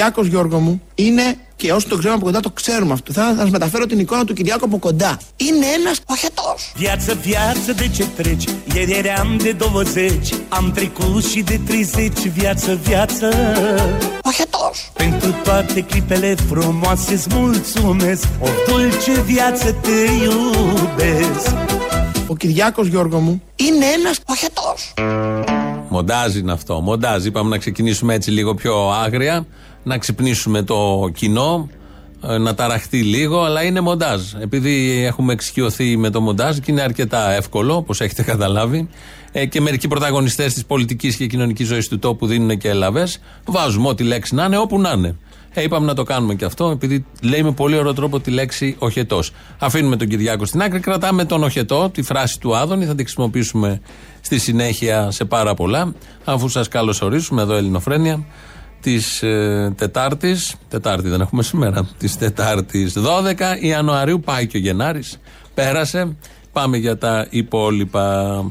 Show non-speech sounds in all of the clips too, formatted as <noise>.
Κυριάκος Γιώργο μου είναι και όσοι το ξέρουμε από κοντά το ξέρουμε αυτό. Θα σας μεταφέρω την εικόνα του Κυριάκου από κοντά. Είναι ένας οχετό. Viață, viață, de ce treci? Ieri eram de 20, am trecut și de 30, viață, viață. Οχετό. Pentru toate clipele frumoase îți mulțumesc, o dulce viață te iubesc. Ο Κυριάκος Γιώργο μου είναι ένας οχετός. Μοντάζ είναι αυτό. Μοντάζ. Είπαμε να ξεκινήσουμε έτσι λίγο πιο άγρια, να ξυπνήσουμε το κοινό, ε, να ταραχτεί λίγο, αλλά είναι μοντάζ. Επειδή έχουμε εξοικειωθεί με το μοντάζ και είναι αρκετά εύκολο, όπως έχετε καταλάβει, ε, και μερικοί πρωταγωνιστές της πολιτικής και κοινωνικής ζωής του τόπου δίνουν και ελαβέ, βάζουμε ό,τι λέξη να είναι, όπου να είναι. Ε, είπαμε να το κάνουμε και αυτό, επειδή λέει με πολύ ωραίο τρόπο τη λέξη οχετός. Αφήνουμε τον Κυριάκο στην άκρη, κρατάμε τον οχετό, τη φράση του Άδωνη, θα την χρησιμοποιήσουμε στη συνέχεια σε πάρα πολλά. Αφού σας καλωσορίσουμε εδώ, Ελληνοφρένια, της ε, Τετάρτης, Τετάρτη δεν έχουμε σήμερα, της Τετάρτης 12 Ιανουαρίου, πάει και ο Γενάρης, πέρασε. Πάμε για τα υπόλοιπα.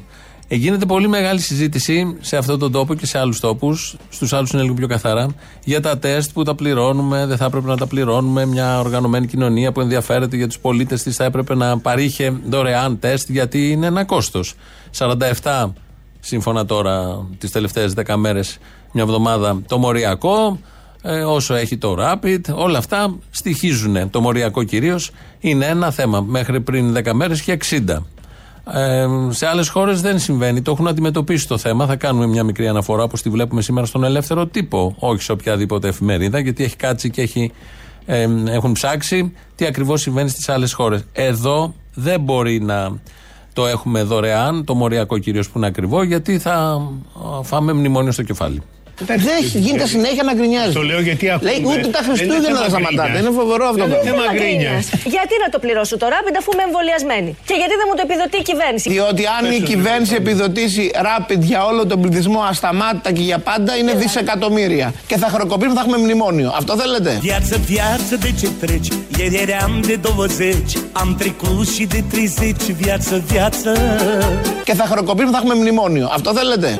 Ε, γίνεται πολύ μεγάλη συζήτηση σε αυτόν τον τόπο και σε άλλους τόπους. Στους άλλους είναι λίγο πιο καθαρά. Για τα τεστ που τα πληρώνουμε, δεν θα έπρεπε να τα πληρώνουμε. Μια οργανωμένη κοινωνία που ενδιαφέρεται για τους πολίτες της θα έπρεπε να παρήχε δωρεάν τεστ γιατί είναι ένα κόστος. 47 σύμφωνα τώρα τις τελευταίες 10 μέρες, μια εβδομάδα το μοριακό. Ε, όσο έχει το Rapid, όλα αυτά στοιχίζουν. Το μοριακό κυρίως είναι ένα θέμα. Μέχρι πριν 10 μέρες και 60. Ε, σε άλλες χώρες δεν συμβαίνει. Το έχουν αντιμετωπίσει το θέμα. Θα κάνουμε μια μικρή αναφορά όπως τη βλέπουμε σήμερα στον ελεύθερο τύπο. Όχι σε οποιαδήποτε εφημερίδα, γιατί έχει κάτσει και έχει, ε, έχουν ψάξει τι ακριβώς συμβαίνει στις άλλες χώρες. Εδώ δεν μπορεί να το έχουμε δωρεάν, το μοριακό κυρίως που είναι ακριβό, γιατί θα φάμε μνημόνιο στο κεφάλι. Δεν γίνεται συνέχεια να γκρινιάζει. Το λέω γιατί ακούω. Λέει ούτε τα Χριστούγεννα δεν σταματάτε. Είναι φοβερό αυτό. Δεν είναι θέμα γκρίνια. Γιατί να το πληρώσω τώρα, αφού είμαι εμβολιασμένη; Και γιατί δεν μου το επιδοτεί η κυβέρνηση; Διότι αν η κυβέρνηση επιδοτήσει rapid για όλο τον πληθυσμό ασταμάτητα και για πάντα είναι δισεκατομμύρια. Και θα χρεοκοπήσουμε, θα έχουμε μνημόνιο. Αυτό θέλετε; Viață, viață, de ce treci? Ieri eram de 20, am trecut și de 30, viață, viață. Και θα χρεοκοπήσουμε, θα έχουμε μνημόνιο. Αυτό θέλετε;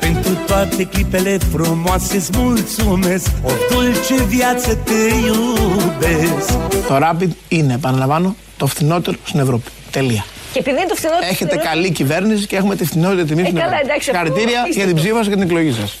Pentru toate clipele frumoase îți mulțumesc, o dulce viață te iubesc. Το rapid είναι, επαναλαμβάνω, το φθηνότερο στην Ευρώπη. Τελεία. Και επειδή είναι το φθηνότερο. Έχετε στην καλή κυβέρνηση και έχουμε τη φθηνότερη τιμή στην καλά, Ευρώπη. εντάξει, αυτό Συγχαρητήρια για την απίστευτο. ψήφα σας και την εκλογή σας.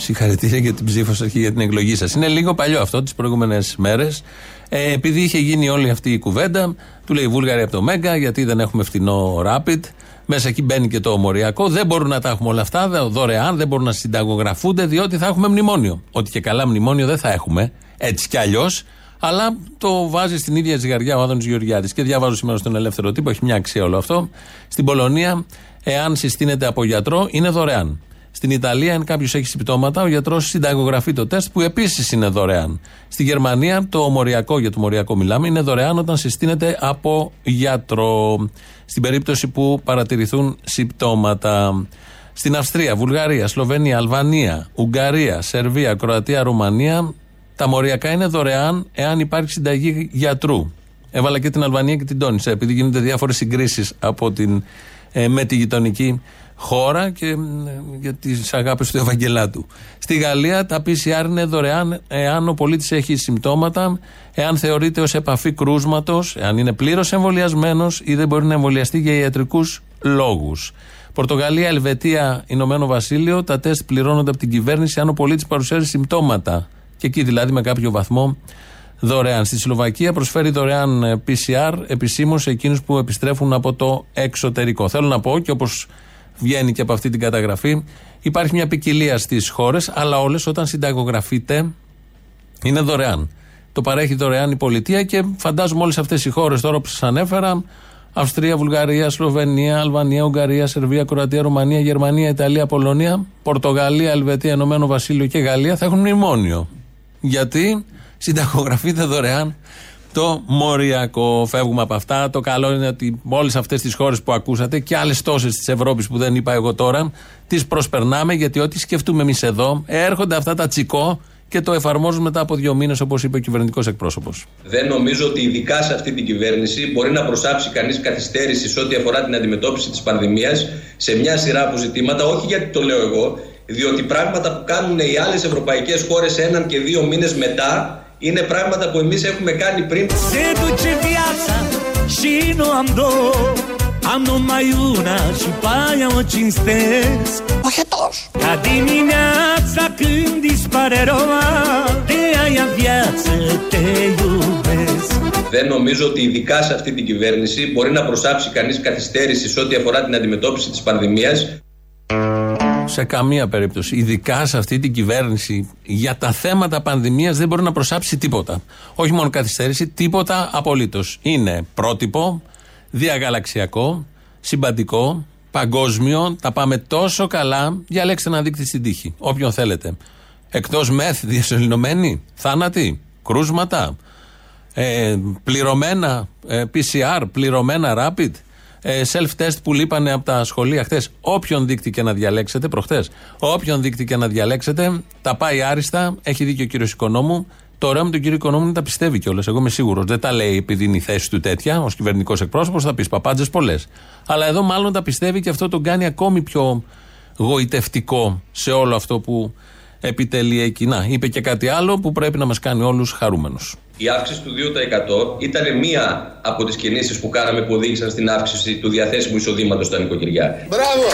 Συγχαρητήρια για την ψήφο σας και για την εκλογή σας. Είναι λίγο παλιό αυτό, τις προηγούμενες μέρες. Ε, επειδή είχε γίνει όλη αυτή η κουβέντα, του λέει Βούλγαρη από το Μέγκα, γιατί δεν έχουμε φτηνό Rapid. Μέσα εκεί μπαίνει και το μοριακό. Δεν μπορούν να τα έχουμε όλα αυτά δε- δωρεάν, δεν μπορούν να συνταγογραφούνται, διότι θα έχουμε μνημόνιο. Ότι και καλά μνημόνιο δεν θα έχουμε, έτσι κι αλλιώς. Αλλά το βάζει στην ίδια ζυγαριά ο Άδωνης Γεωργιάδης. Και διαβάζω σήμερα στον ελεύθερο τύπο, έχει μια αξία όλο αυτό. Στην Πολωνία, εάν συστήνεται από γιατρό, είναι δωρεάν. Στην Ιταλία, αν κάποιος έχει συμπτώματα, ο γιατρός συνταγογραφεί το τεστ που επίσης είναι δωρεάν. Στη Γερμανία, το μοριακό, για το μοριακό μιλάμε, είναι δωρεάν όταν συστήνεται από γιατρό. Στην περίπτωση που παρατηρηθούν συμπτώματα. Στην Αυστρία, Βουλγαρία, Σλοβενία, Αλβανία, Ουγγαρία, Σερβία, Κροατία, Ρουμανία, τα μοριακά είναι δωρεάν εάν υπάρχει συνταγή γιατρού. Έβαλα και την Αλβανία και την τόνισα, επειδή γίνονται διάφορες συγκρίσεις από την, ε, με τη γειτονική χώρα και ε, για τις αγάπη του Ευαγγελάτου. Στη Γαλλία τα PCR είναι δωρεάν εάν ο πολίτης έχει συμπτώματα, εάν θεωρείται ως επαφή κρούσματος, εάν είναι πλήρως εμβολιασμένος ή δεν μπορεί να εμβολιαστεί για ιατρικούς λόγους. Πορτογαλία, Ελβετία, Ηνωμένο Βασίλειο, τα τεστ πληρώνονται από την κυβέρνηση αν ο πολίτης παρουσιάζει συμπτώματα. Και εκεί δηλαδή με κάποιο βαθμό δωρεάν. Στη Σλοβακία προσφέρει δωρεάν ε, PCR επισήμως σε εκείνους που επιστρέφουν από το εξωτερικό. Θέλω να πω και όπως βγαίνει και από αυτή την καταγραφή, υπάρχει μια ποικιλία στις χώρες, αλλά όλες όταν συνταγογραφείτε είναι δωρεάν. Το παρέχει δωρεάν η πολιτεία και φαντάζομαι όλες αυτές οι χώρες τώρα που σας ανέφερα, Αυστρία, Βουλγαρία, Σλοβενία, Αλβανία, Ουγγαρία, Σερβία, Κροατία, Ρουμανία, Γερμανία, Ιταλία, Πολωνία, Πορτογαλία, Ελβετία, Ενωμένο Βασίλειο και Γαλλία θα έχουν μνημόνιο. Γιατί συνταγογραφείται δωρεάν το μοριακό. Φεύγουμε από αυτά. Το καλό είναι ότι όλες αυτές τις χώρες που ακούσατε και άλλες τόσες της Ευρώπης που δεν είπα εγώ τώρα, τις προσπερνάμε γιατί ό,τι σκεφτούμε εμείς εδώ έρχονται αυτά τα τσικό και το εφαρμόζουν μετά από δύο μήνες, όπως είπε ο κυβερνητικός εκπρόσωπος. Δεν νομίζω ότι ειδικά σε αυτή την κυβέρνηση μπορεί να προσάψει κανείς καθυστέρηση σε ό,τι αφορά την αντιμετώπιση της πανδημίας σε μια σειρά από ζητήματα, όχι γιατί το λέω εγώ, διότι πράγματα που κάνουν οι άλλες ευρωπαϊκές χώρες έναν και δύο μήνες μετά είναι πράγματα που εμείς έχουμε κάνει πριν. Se duce viața și nu am două Am numai una și pe aia o cinstesc Όχι τόσο. Ca dimineața când dispare roa De aia viață te iubesc Δεν νομίζω ότι ειδικά σε αυτή την κυβέρνηση μπορεί να προσάψει κανείς καθυστέρηση σε ό,τι αφορά την αντιμετώπιση της πανδημίας. Σε καμία περίπτωση. Ειδικά σε αυτή την κυβέρνηση για τα θέματα πανδημίας δεν μπορεί να προσάψει τίποτα. Όχι μόνο καθυστέρηση, τίποτα απολύτως. Είναι πρότυπο, διαγαλαξιακό, συμπαντικό, παγκόσμιο. Τα πάμε τόσο καλά. Διαλέξτε ένα δείκτη στην τύχη. Όποιον θέλετε. Εκτός μεθ, διασωληνωμένοι, θάνατοι, κρούσματα, ε, πληρωμένα ε, PCR, πληρωμένα rapid, ε, self-test που λείπανε από τα σχολεία χθες. Όποιον δείκτη και να διαλέξετε, προχθές, όποιον δείκτη και να διαλέξετε, τα πάει άριστα. Έχει δίκιο ο κύριος Οικονόμου. Το ωραίο με τον κύριο Οικονόμου είναι να τα πιστεύει κιόλας. Εγώ είμαι σίγουρος. Δεν τα λέει επειδή είναι η θέση του τέτοια. Ω κυβερνητικό εκπρόσωπος θα πεις παπάντζες πολλές. Αλλά εδώ μάλλον τα πιστεύει και αυτό τον κάνει ακόμη πιο γοητευτικό σε όλο αυτό που επιτελεί εκεί. Να, είπε και κάτι άλλο που πρέπει να μας κάνει όλους χαρούμενους. Η αύξηση του 2% ήταν μία από τις κινήσεις που κάναμε που οδήγησαν στην αύξηση του διαθέσιμου εισοδήματος στα νοικοκυριά. Μπράβο.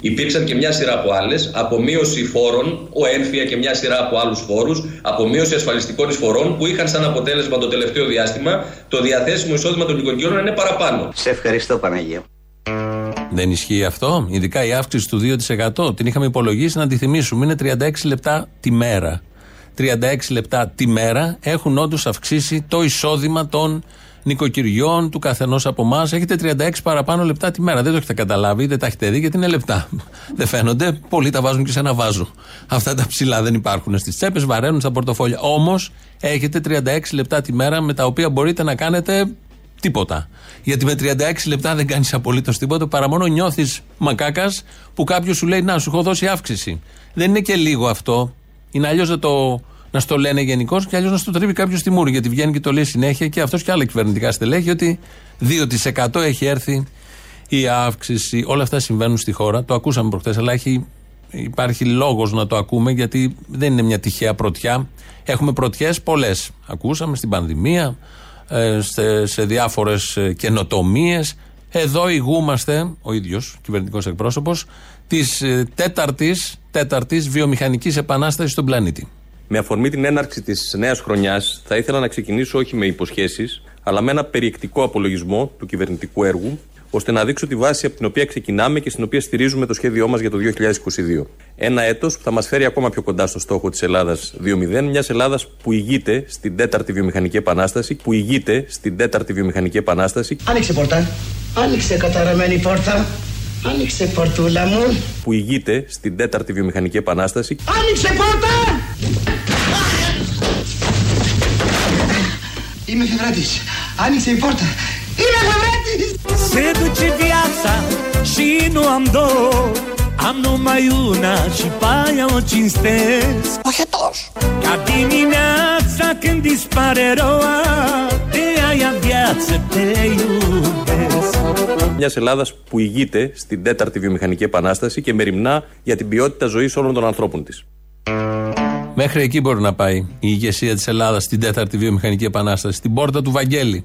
Υπήρξαν και μια σειρά από άλλες, απομείωση φόρων, ο ένφια και μια σειρά από άλλους φόρους, απομείωση ασφαλιστικών εισφορών που είχαν σαν αποτέλεσμα το τελευταίο διάστημα το διαθέσιμο εισόδημα των νοικοκυριών να είναι παραπάνω. Σε ευχαριστώ Παναγία. Δεν ισχύει αυτό; Ειδικά η αύξηση του 2% την είχαμε υπολογίσει να τη θυμίσουμε. Είναι 36 λεπτά τη μέρα. 36 λεπτά τη μέρα έχουν όντως αυξήσει το εισόδημα των νοικοκυριών του καθενός από εμάς. Έχετε 36 παραπάνω λεπτά τη μέρα. Δεν το έχετε καταλάβει, δεν τα έχετε δει γιατί είναι λεπτά. <laughs> δεν φαίνονται. Πολλοί τα βάζουν και σε ένα βάζο. Αυτά τα ψηλά δεν υπάρχουν στις τσέπες, βαραίνουν στα πορτοφόλια. Όμως έχετε 36 λεπτά τη μέρα με τα οποία μπορείτε να κάνετε τίποτα. Γιατί με 36 λεπτά δεν κάνεις απολύτως τίποτα παρά μόνο νιώθεις μακάκας που κάποιος σου λέει Να, σου έχω δώσει αύξηση. Δεν είναι και λίγο αυτό. Είναι αλλιώς να, το, να στο λένε γενικώς και αλλιώς να στο τρίβει κάποιος στη μούρη. Γιατί βγαίνει και το λέει συνέχεια και αυτός και άλλα κυβερνητικά στελέχη ότι 2% έχει έρθει η αύξηση. Όλα αυτά συμβαίνουν στη χώρα. Το ακούσαμε προχθές, αλλά έχει, υπάρχει λόγος να το ακούμε γιατί δεν είναι μια τυχαία πρωτιά. Έχουμε πρωτιές πολλές. Ακούσαμε στην πανδημία, ε, σε, σε διάφορες καινοτομίες. Εδώ ηγούμαστε, ο ίδιος κυβερνητικός εκπρόσωπος, της τέταρτης τέταρτης βιομηχανικής επανάστασης στον πλανήτη. Με αφορμή την έναρξη της νέας χρονιάς, θα ήθελα να ξεκινήσω όχι με υποσχέσεις, αλλά με ένα περιεκτικό απολογισμό του κυβερνητικού έργου, ώστε να δείξω τη βάση από την οποία ξεκινάμε και στην οποία στηρίζουμε το σχέδιό μας για το 2022. Ένα έτος που θα μας φέρει ακόμα πιο κοντά στο στόχο της Ελλάδας 2.0, μιας Ελλάδας που ηγείται στην τέταρτη βιομηχανική επανάσταση, που ηγείται στην τέταρτη βιομηχανική επανάσταση, Άνοιξε πόρτα. Άνοιξε καταραμένη πόρτα. Άνοιξε πορτούλα μου. που ηγείται στην τέταρτη βιομηχανική επανάσταση, Άνοιξε πόρτα! Είμαι εφευρέτης. Άνοιξε η πόρτα. Είμαι εφευρέτης! Se duce viața și nu am două Am numai una și pe aia o cinstesc Όχι τόσο. Ca dimineața când dispare roa De aia viață te iubesc μιας Ελλάδας που ηγείται στην τέταρτη βιομηχανική επανάσταση και μεριμνά για την ποιότητα ζωής όλων των ανθρώπων της. Μέχρι εκεί μπορεί να πάει η ηγεσία της Ελλάδας στην τέταρτη βιομηχανική επανάσταση. Στην πόρτα του Βαγγέλη.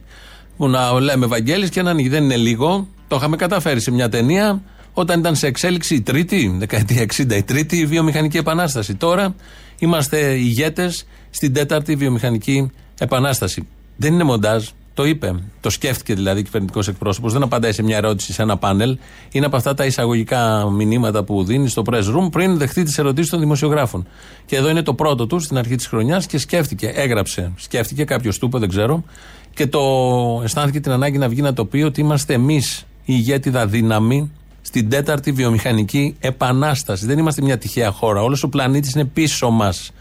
Που να λέμε Βαγγέλης και να ανοίγει. Δεν είναι λίγο. Το είχαμε καταφέρει σε μια ταινία όταν ήταν σε εξέλιξη η τρίτη, δεκαετία 60, η τρίτη βιομηχανική επανάσταση. Τώρα είμαστε ηγέτες στην τέταρτη βιομηχανική επανάσταση. Δεν είναι μοντάζ. Το είπε. Το σκέφτηκε δηλαδή ο κυβερνητικός εκπρόσωπος. Δεν απαντάει σε μια ερώτηση σε ένα πάνελ. Είναι από αυτά τα εισαγωγικά μηνύματα που δίνει στο press room πριν δεχτεί τις ερωτήσεις των δημοσιογράφων. Και εδώ είναι το πρώτο του στην αρχή της χρονιάς και σκέφτηκε. Έγραψε. Σκέφτηκε, κάποιος του είπε, δεν ξέρω. Και το αισθάνθηκε την ανάγκη να βγει να το πει ότι είμαστε εμείς η ηγέτιδα δύναμη στην τέταρτη βιομηχανική επανάσταση. Δεν είμαστε μια τυχαία χώρα. Όλος ο πλανήτης είναι πίσω μας.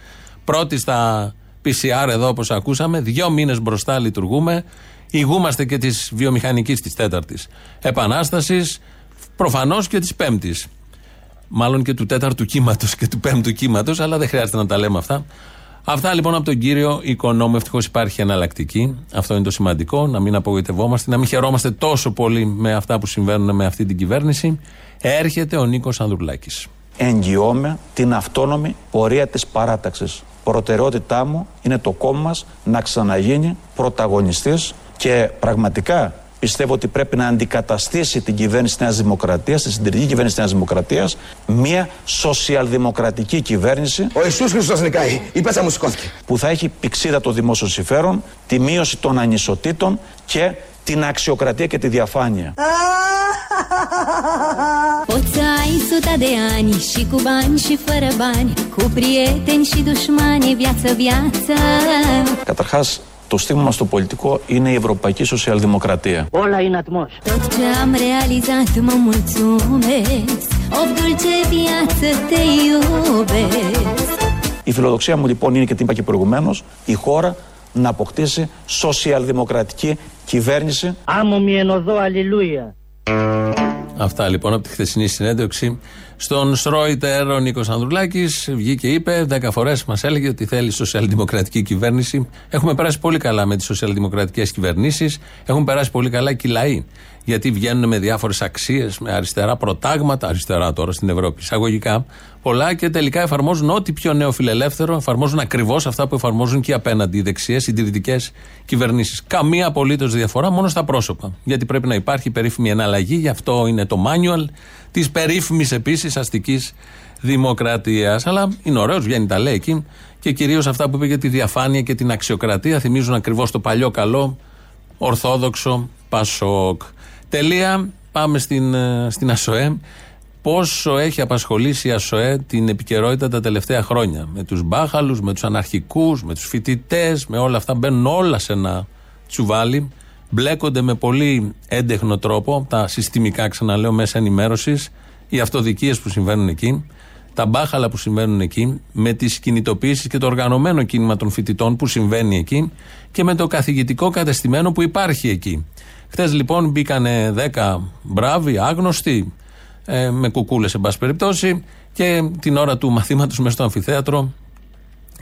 Πρώτοι στα PCR εδώ, όπως ακούσαμε, δύο μήνες μπροστά λειτουργούμε. Υγούμαστε και της βιομηχανικής της τέταρτης επανάστασης, προφανώς και της πέμπτης. Μάλλον και του τέταρτου κύματος και του πέμπτου κύματος, αλλά δεν χρειάζεται να τα λέμε αυτά. Αυτά λοιπόν από τον κύριο Οικονόμου. Ευτυχώς υπάρχει εναλλακτική. Αυτό είναι το σημαντικό. Να μην απογοητευόμαστε, να μην χαιρόμαστε τόσο πολύ με αυτά που συμβαίνουν με αυτή την κυβέρνηση. Έρχεται ο Νίκος Ανδρουλάκης. εγγυώμαι την αυτόνομη πορεία της παράταξης. Προτεραιότητά μου είναι το κόμμα μας να ξαναγίνει πρωταγωνιστής και πραγματικά πιστεύω ότι πρέπει να αντικαταστήσει την κυβέρνηση της Νέας Δημοκρατίας, τη συντηρητική κυβέρνηση της Νέας Δημοκρατίας, μια σοσιαλδημοκρατική κυβέρνηση. Ο Ιησούς Χριστός νικάει, η πέτσα μου σηκώθηκε. Που θα έχει πηξίδα το δημόσιο συμφέρον, τη μείωση των ανισοτήτων και την αξιοκρατία και τη διαφάνεια. Poți să ai suta de ani și cu bani și fără bani Cu prieteni și dușmani, viață, viață Καταρχάς, το στίγμα μας στο πολιτικό είναι η Ευρωπαϊκή Σοσιαλδημοκρατία. Όλα είναι ατμός. Tot ce am realizat mă mulțumesc Of dulce viață te iubesc Η φιλοδοξία μου λοιπόν είναι και την είπα και προηγουμένως, η χώρα να αποκτήσει σοσιαλδημοκρατική κυβέρνηση. Άμμο μη ενωδώ, αλληλούια. Αυτά λοιπόν από τη χθεσινή συνέντευξη. Στον Σρόιτερ ο Νίκος Ανδρουλάκης βγήκε και είπε: Δέκα φορές μας έλεγε ότι θέλει σοσιαλδημοκρατική κυβέρνηση. Έχουμε περάσει πολύ καλά με τις σοσιαλδημοκρατικές κυβερνήσεις. Έχουν περάσει πολύ καλά και οι λαοί. Γιατί βγαίνουν με διάφορες αξίες, με αριστερά προτάγματα, αριστερά τώρα στην Ευρώπη, εισαγωγικά, πολλά και τελικά εφαρμόζουν ό,τι πιο νεοφιλελεύθερο, εφαρμόζουν ακριβώς αυτά που εφαρμόζουν και απέναντι οι δεξιέ συντηρητικές κυβερνήσεις. Καμία απολύτως διαφορά, μόνο στα πρόσωπα. Γιατί πρέπει να υπάρχει περίφημη εναλλαγή, γι' αυτό είναι το manual της περίφημης επίσης αστικής δημοκρατίας. Αλλά είναι ωραίος, βγαίνει τα λέει εκεί. Και κυρίως αυτά που είπε για τη διαφάνεια και την αξιοκρατία θυμίζουν ακριβώς το παλιό καλό Ορθόδοξο Πασόκ. Τελεία. Πάμε στην, ε, στην ΑΣΟΕ. Πόσο έχει απασχολήσει η ΑΣΟΕ την επικαιρότητα τα τελευταία χρόνια; Με τους μπάχαλους, με τους αναρχικούς, με τους φοιτητές, με όλα αυτά. Μπαίνουν όλα σε ένα τσουβάλι. Μπλέκονται με πολύ έντεχνο τρόπο τα συστημικά, ξαναλέω, μέσα ενημέρωσης, οι αυτοδικίες που συμβαίνουν εκεί, τα μπάχαλα που συμβαίνουν εκεί, με τις κινητοποιήσει και το οργανωμένο κίνημα των φοιτητών που συμβαίνει εκεί και με το καθηγητικό κατεστημένο που υπάρχει εκεί. Χθες λοιπόν μπήκανε 10 μπράβοι, άγνωστοι, ε, με κουκούλες εν πάση περιπτώσει, και την ώρα του μαθήματος μέσα στο αμφιθέατρο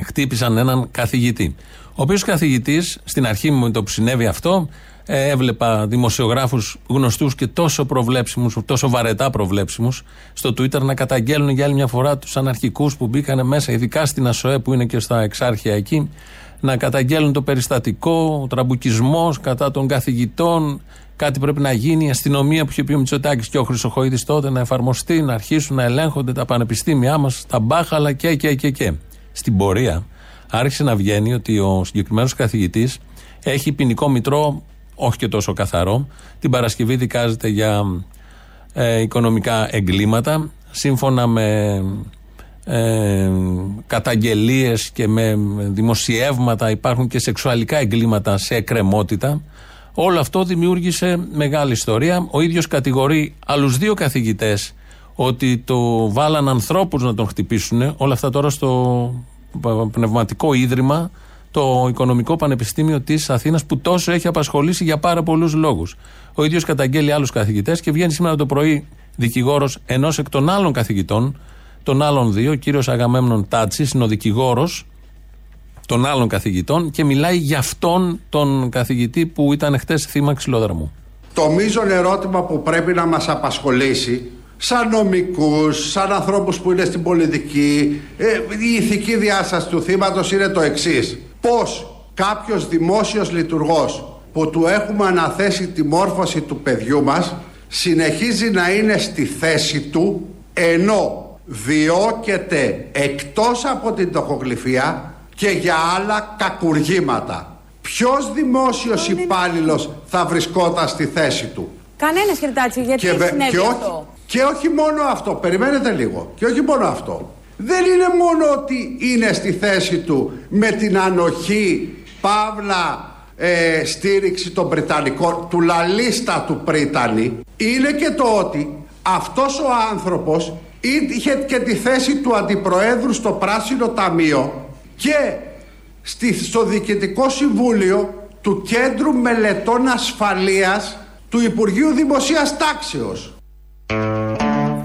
χτύπησαν έναν καθηγητή. Ο οποίος καθηγητής, στην αρχή μου με το που συνέβη αυτό, ε, έβλεπα δημοσιογράφους γνωστούς και τόσο προβλέψιμους, τόσο βαρετά προβλέψιμους, στο Twitter να καταγγέλνουν για άλλη μια φορά τους αναρχικούς που μπήκαν μέσα, ειδικά στην ΑΣΟΕ που είναι και στα εξάρχεια εκεί, να καταγγέλνουν το περιστατικό, ο τραμπουκισμός κατά των καθηγητών. Κάτι πρέπει να γίνει. Η αστυνομία που είχε πει ο Μητσοτάκης και ο Χρυσοχοίδης τότε να εφαρμοστεί, να αρχίσουν να ελέγχονται τα πανεπιστήμια μας, τα μπάχαλα και, και, και, και. Στην πορεία άρχισε να βγαίνει ότι ο συγκεκριμένος καθηγητής έχει ποινικό μητρό, όχι και τόσο καθαρό. Την Παρασκευή δικάζεται για ε, οικονομικά εγκλήματα. Σύμφωνα με ε, καταγγελίες και με δημοσιεύματα υπάρχουν και σεξουαλικά εγκλήματα σε εκκρεμότητα. Όλο αυτό δημιούργησε μεγάλη ιστορία. Ο ίδιος κατηγορεί άλλους δύο καθηγητές ότι το βάλαν ανθρώπους να τον χτυπήσουν. Όλα αυτά τώρα στο πνευματικό ίδρυμα, το Οικονομικό Πανεπιστήμιο της Αθήνας που τόσο έχει απασχολήσει για πάρα πολλούς λόγους. Ο ίδιος καταγγέλει άλλους καθηγητές και βγαίνει σήμερα το πρωί δικηγόρος ενός εκ των άλλων καθηγητών των άλλων δύο, ο κύριος Αγαμέμνων Τάτσης, είναι ο δικηγόρος των άλλων καθηγητών και μιλάει για αυτόν τον καθηγητή που ήταν χτες θύμα ξυλόδραμου. Το μείζον ερώτημα που πρέπει να μας απασχολήσει σαν νομικούς, σαν ανθρώπους που είναι στην πολιτική, ε, η ηθική διάσταση του θύματος είναι το εξής. Πώς κάποιος δημόσιος λειτουργός που του έχουμε αναθέσει τη μόρφωση του παιδιού μας συνεχίζει να είναι στη θέση του ενώ διώκεται εκτός από την τοχογλυφία και για άλλα κακουργήματα. Ποιος δημόσιος υπάλληλος θα βρισκόταν στη θέση του; Κανένας χαιρετάτσι, γιατί και, συνέβη και αυτό. και όχι μόνο αυτό, περιμένετε λίγο. Και όχι μόνο αυτό. Δεν είναι μόνο ότι είναι στη θέση του με την ανοχή, παύλα, ε, στήριξη των Βρετανικών, του λαλίστα του Πρίτανη. Είναι και το ότι αυτός ο άνθρωπος είχε και τη θέση του αντιπροέδρου στο Πράσινο Ταμείο και στο Διοικητικό Συμβούλιο του Κέντρου Μελετών Ασφαλείας του Υπουργείου Δημοσίας Τάξεως.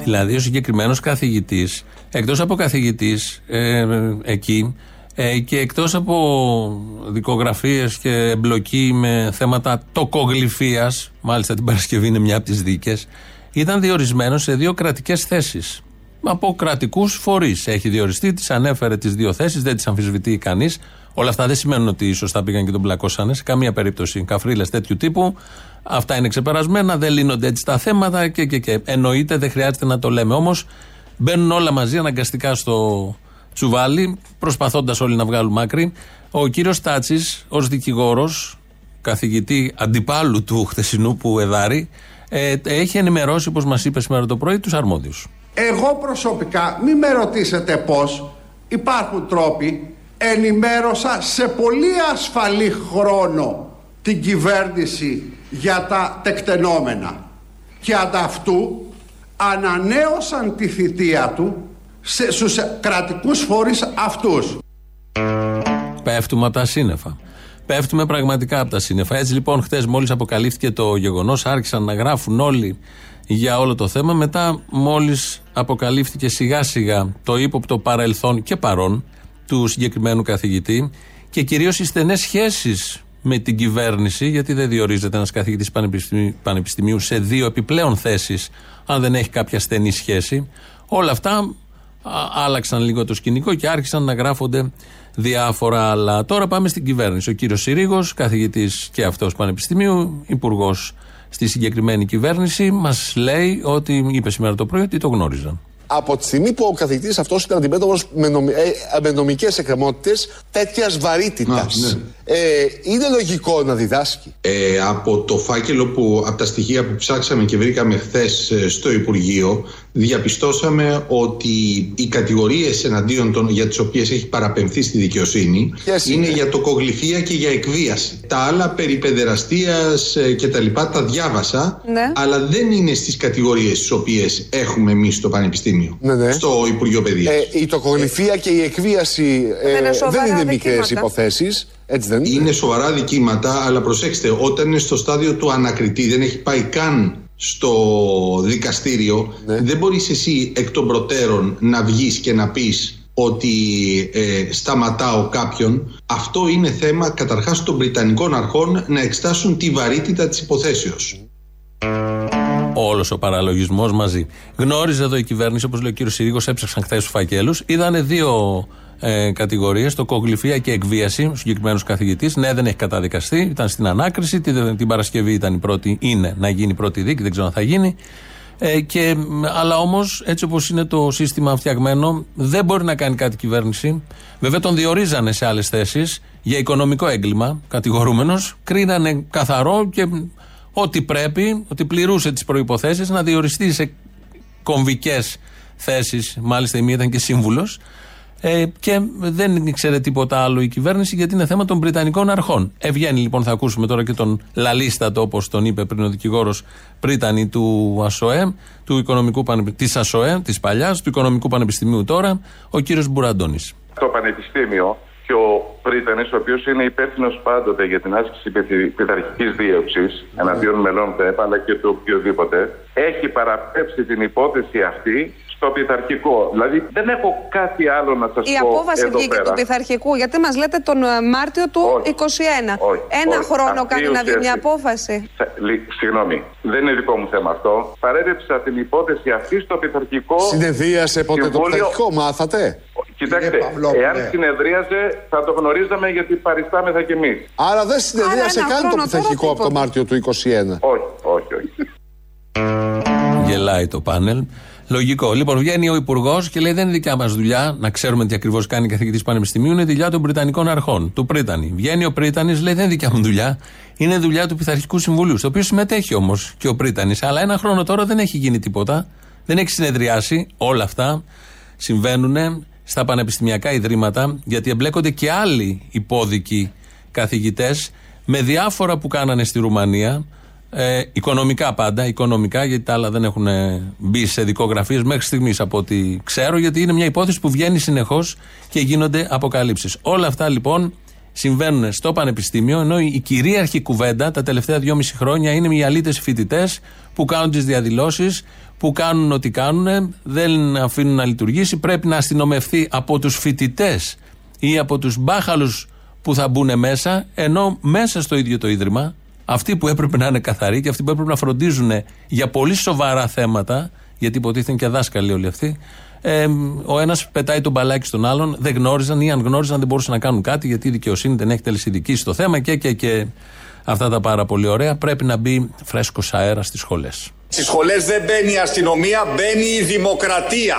Δηλαδή ο συγκεκριμένος καθηγητής, εκτός από καθηγητής ε, εκεί ε, και εκτός από δικογραφίες και εμπλοκή με θέματα τοκογλυφίας, μάλιστα την Παρασκευή είναι μια από τις δίκες, ήταν διορισμένο σε δύο κρατικές θέσεις. από κρατικούς φορείς. Έχει διοριστεί, τις ανέφερε τις δύο θέσεις, δεν τις αμφισβητεί κανείς. Όλα αυτά δεν σημαίνουν ότι σωστά πήγαν και τον πλακώσανε. Σε καμία περίπτωση. Καφρίλες τέτοιου τύπου. Αυτά είναι ξεπερασμένα, δεν λύνονται έτσι τα θέματα και, και, και. Εννοείται, δεν χρειάζεται να το λέμε. Όμως μπαίνουν όλα μαζί αναγκαστικά στο τσουβάλι, προσπαθώντας όλοι να βγάλουν άκρη. Ο κύριος Τάτσης, ως δικηγόρος, καθηγητή αντιπάλου του χθεσινού που εδάρει, ε, έχει ενημερώσει, όπως μας είπες σήμερα το πρωί, τους αρμόδιους. Εγώ προσωπικά, μην με ρωτήσετε πώς, υπάρχουν τρόποι, ενημέρωσα σε πολύ ασφαλή χρόνο την κυβέρνηση για τα τεκτενόμενα και ανταυτού ανανέωσαν τη θητεία του σε, στους κρατικούς φορείς αυτούς. Πέφτουμε από τα σύννεφα. Πέφτουμε πραγματικά από τα σύννεφα. Έτσι λοιπόν, χθες μόλις αποκαλύφθηκε το γεγονός, άρχισαν να γράφουν όλοι για όλο το θέμα. Μετά, μόλις αποκαλύφθηκε σιγά σιγά το ύποπτο παρελθόν και παρόν του συγκεκριμένου καθηγητή και κυρίως οι στενές σχέσεις με την κυβέρνηση, γιατί δεν διορίζεται ένας καθηγητής πανεπιστημίου σε δύο επιπλέον θέσεις, αν δεν έχει κάποια στενή σχέση. Όλα αυτά άλλαξαν λίγο το σκηνικό και άρχισαν να γράφονται διάφορα άλλα. Τώρα πάμε στην κυβέρνηση. Ο κύριος Συρίγος, καθηγητής και αυτός πανεπιστημίου, υπουργός στη συγκεκριμένη κυβέρνηση, μας λέει ότι είπε σήμερα το πρωί ότι το γνώριζαν από τη στιγμή που ο καθηγητής αυτός ήταν αντιμέτωπος με, νομι... ε, με νομικές εκκρεμότητες τέτοιας βαρύτητα. Ναι. Ε, είναι λογικό να διδάσκει. Ε, από το φάκελο που, από τα στοιχεία που ψάξαμε και βρήκαμε χθες ε, στο Υπουργείο, διαπιστώσαμε ότι οι κατηγορίες εναντίον των για τις οποίες έχει παραπεμφθεί στη δικαιοσύνη είναι; για τοκογλυφία και για εκβίαση. Τα άλλα περί παιδεραστίας ε, και τα λοιπά τα διάβασα, ναι. αλλά δεν είναι στις κατηγορίες τις οποίες έχουμε εμείς στο Πανεπιστήμιο, ναι, ναι. στο Υπουργείο Παιδείας. Ε, η τοκογλυφία και η εκβίαση ε, δεν είναι μικρές υποθέσεις. Έτσι δεν είναι. Είναι σοβαρά δικήματα, αλλά προσέξτε, όταν είναι στο στάδιο του ανακριτή, δεν έχει πάει καν στο δικαστήριο, ναι. δεν μπορείς εσύ εκ των προτέρων να βγεις και να πεις ότι ε, σταματάω κάποιον. Αυτό είναι θέμα καταρχάς των Βρυτανικών αρχών να εξτάσουν τη βαρύτητα της υποθέσεως. Όλος ο παραλογισμός μαζί. Γνώριζε εδώ η κυβέρνηση, όπως λέει ο κύριος Συρίγος, έψαξαν χθες τους φακέλους. Είδανε δύο ε, κατηγορίες, το κογλυφία και εκβίαση, ο συγκεκριμένος καθηγητής. Ναι, δεν έχει καταδικαστεί, ήταν στην ανάκριση. Την, την Παρασκευή ήταν η πρώτη, είναι να γίνει η πρώτη δίκη, δεν ξέρω αν θα γίνει. Ε, και, αλλά όμως, έτσι όπως είναι το σύστημα φτιαγμένο, δεν μπορεί να κάνει κάτι η κυβέρνηση. Βέβαια, τον διορίζανε σε άλλες θέσεις για οικονομικό έγκλημα, κατηγορούμενος. Κρίνανε καθαρό και ό,τι πρέπει, ότι πληρούσε τις προποθέσει να διοριστεί σε κομβικές θέσεις. Μάλιστα, η μία ήταν και σύμβουλος. Ε, και δεν ήξερε τίποτα άλλο η κυβέρνηση γιατί είναι θέμα των Βρυτανικών αρχών. Ευγαίνει λοιπόν, θα ακούσουμε τώρα και τον Λαλίστατο, όπως τον είπε πριν ο δικηγόρος Πρίτανη του ΑΣΟΕ, του Οικονομικού της ΑΣΟΕ, της παλιάς, του Οικονομικού Πανεπιστημίου τώρα, ο κύριος Μπουραντώνης. Το Πανεπιστήμιο και ο Πρίτανης, ο οποίος είναι υπεύθυνος πάντοτε για την άσκηση πειθαρχικής δίωξης εναντίον μελών ΤΕΠ αλλά και του οποιοδήποτε, έχει παραπέψει την υπόθεση αυτή στο πειθαρχικό. Δηλαδή δεν έχω κάτι άλλο να σας πω. Η απόφαση βγήκε του πειθαρχικού, γιατί μας λέτε τον ε, Μάρτιο του 2021. Ένα χρόνο κάνει να βγει μια απόφαση; Συγγνώμη, δεν είναι δικό μου θέμα αυτό. Παρέδεψα την υπόθεση αυτή στο πειθαρχικό. Συνεδρίασε ποτέ το πειθαρχικό, μάθατε; Κοιτάξτε, εάν ναι. συνεδρίαζε θα το γνωρίζαμε γιατί παριστάμεθα κι εμείς. Άρα δεν συνεδρίασε καν το πειθαρχικό από το Μάρτιο του 2021. Όχι, όχι, όχι. Γελάει το πάνελ. Λογικό. Λοιπόν, βγαίνει ο Υπουργός και λέει: Δεν είναι δικιά μας δουλειά να ξέρουμε τι ακριβώς κάνει καθηγητής Πανεπιστημίου, είναι δουλειά των Βρετανικών αρχών, του Πρίτανη. Βγαίνει ο Πρίτανης, λέει: Δεν είναι δικιά μου δουλειά, είναι δουλειά του Πειθαρχικού Συμβουλίου, στο οποίο συμμετέχει όμως και ο Πρίτανης. Αλλά ένα χρόνο τώρα δεν έχει γίνει τίποτα, δεν έχει συνεδριάσει. Όλα αυτά συμβαίνουν στα πανεπιστημιακά ιδρύματα, γιατί εμπλέκονται και άλλοι υπόδικοι καθηγητές με διάφορα που κάνανε στη Ρουμανία ε, οικονομικά πάντα, οικονομικά, γιατί τα άλλα δεν έχουν μπει σε δικογραφίες μέχρι στιγμής από ό,τι ξέρω, γιατί είναι μια υπόθεση που βγαίνει συνεχώς και γίνονται αποκαλύψεις. Όλα αυτά λοιπόν συμβαίνουν στο Πανεπιστήμιο, ενώ η κυρίαρχη κουβέντα τα τελευταία δυόμιση χρόνια είναι οι αλήτες φοιτητές που κάνουν τις διαδηλώσεις, που κάνουν ό,τι κάνουν, δεν αφήνουν να λειτουργήσει. Πρέπει να αστυνομευτεί από τους φοιτητές ή από τους μπάχαλους που θα μπουν μέσα, ενώ μέσα στο ίδιο το ίδρυμα αυτοί που έπρεπε να είναι καθαροί και αυτοί που έπρεπε να φροντίζουν για πολύ σοβαρά θέματα, γιατί υποτίθεται και δάσκαλοι όλοι αυτοί, Ε, ο ένας πετάει τον μπαλάκι στον άλλον, δεν γνώριζαν ή αν γνώριζαν δεν μπορούσαν να κάνουν κάτι γιατί η δικαιοσύνη δεν έχει τελεσυνδική στο θέμα και, και, και αυτά τα πάρα πολύ ωραία. Πρέπει να μπει φρέσκος αέρας στις σχολές. Στις σχολές δεν μπαίνει η αστυνομία, μπαίνει η δημοκρατία.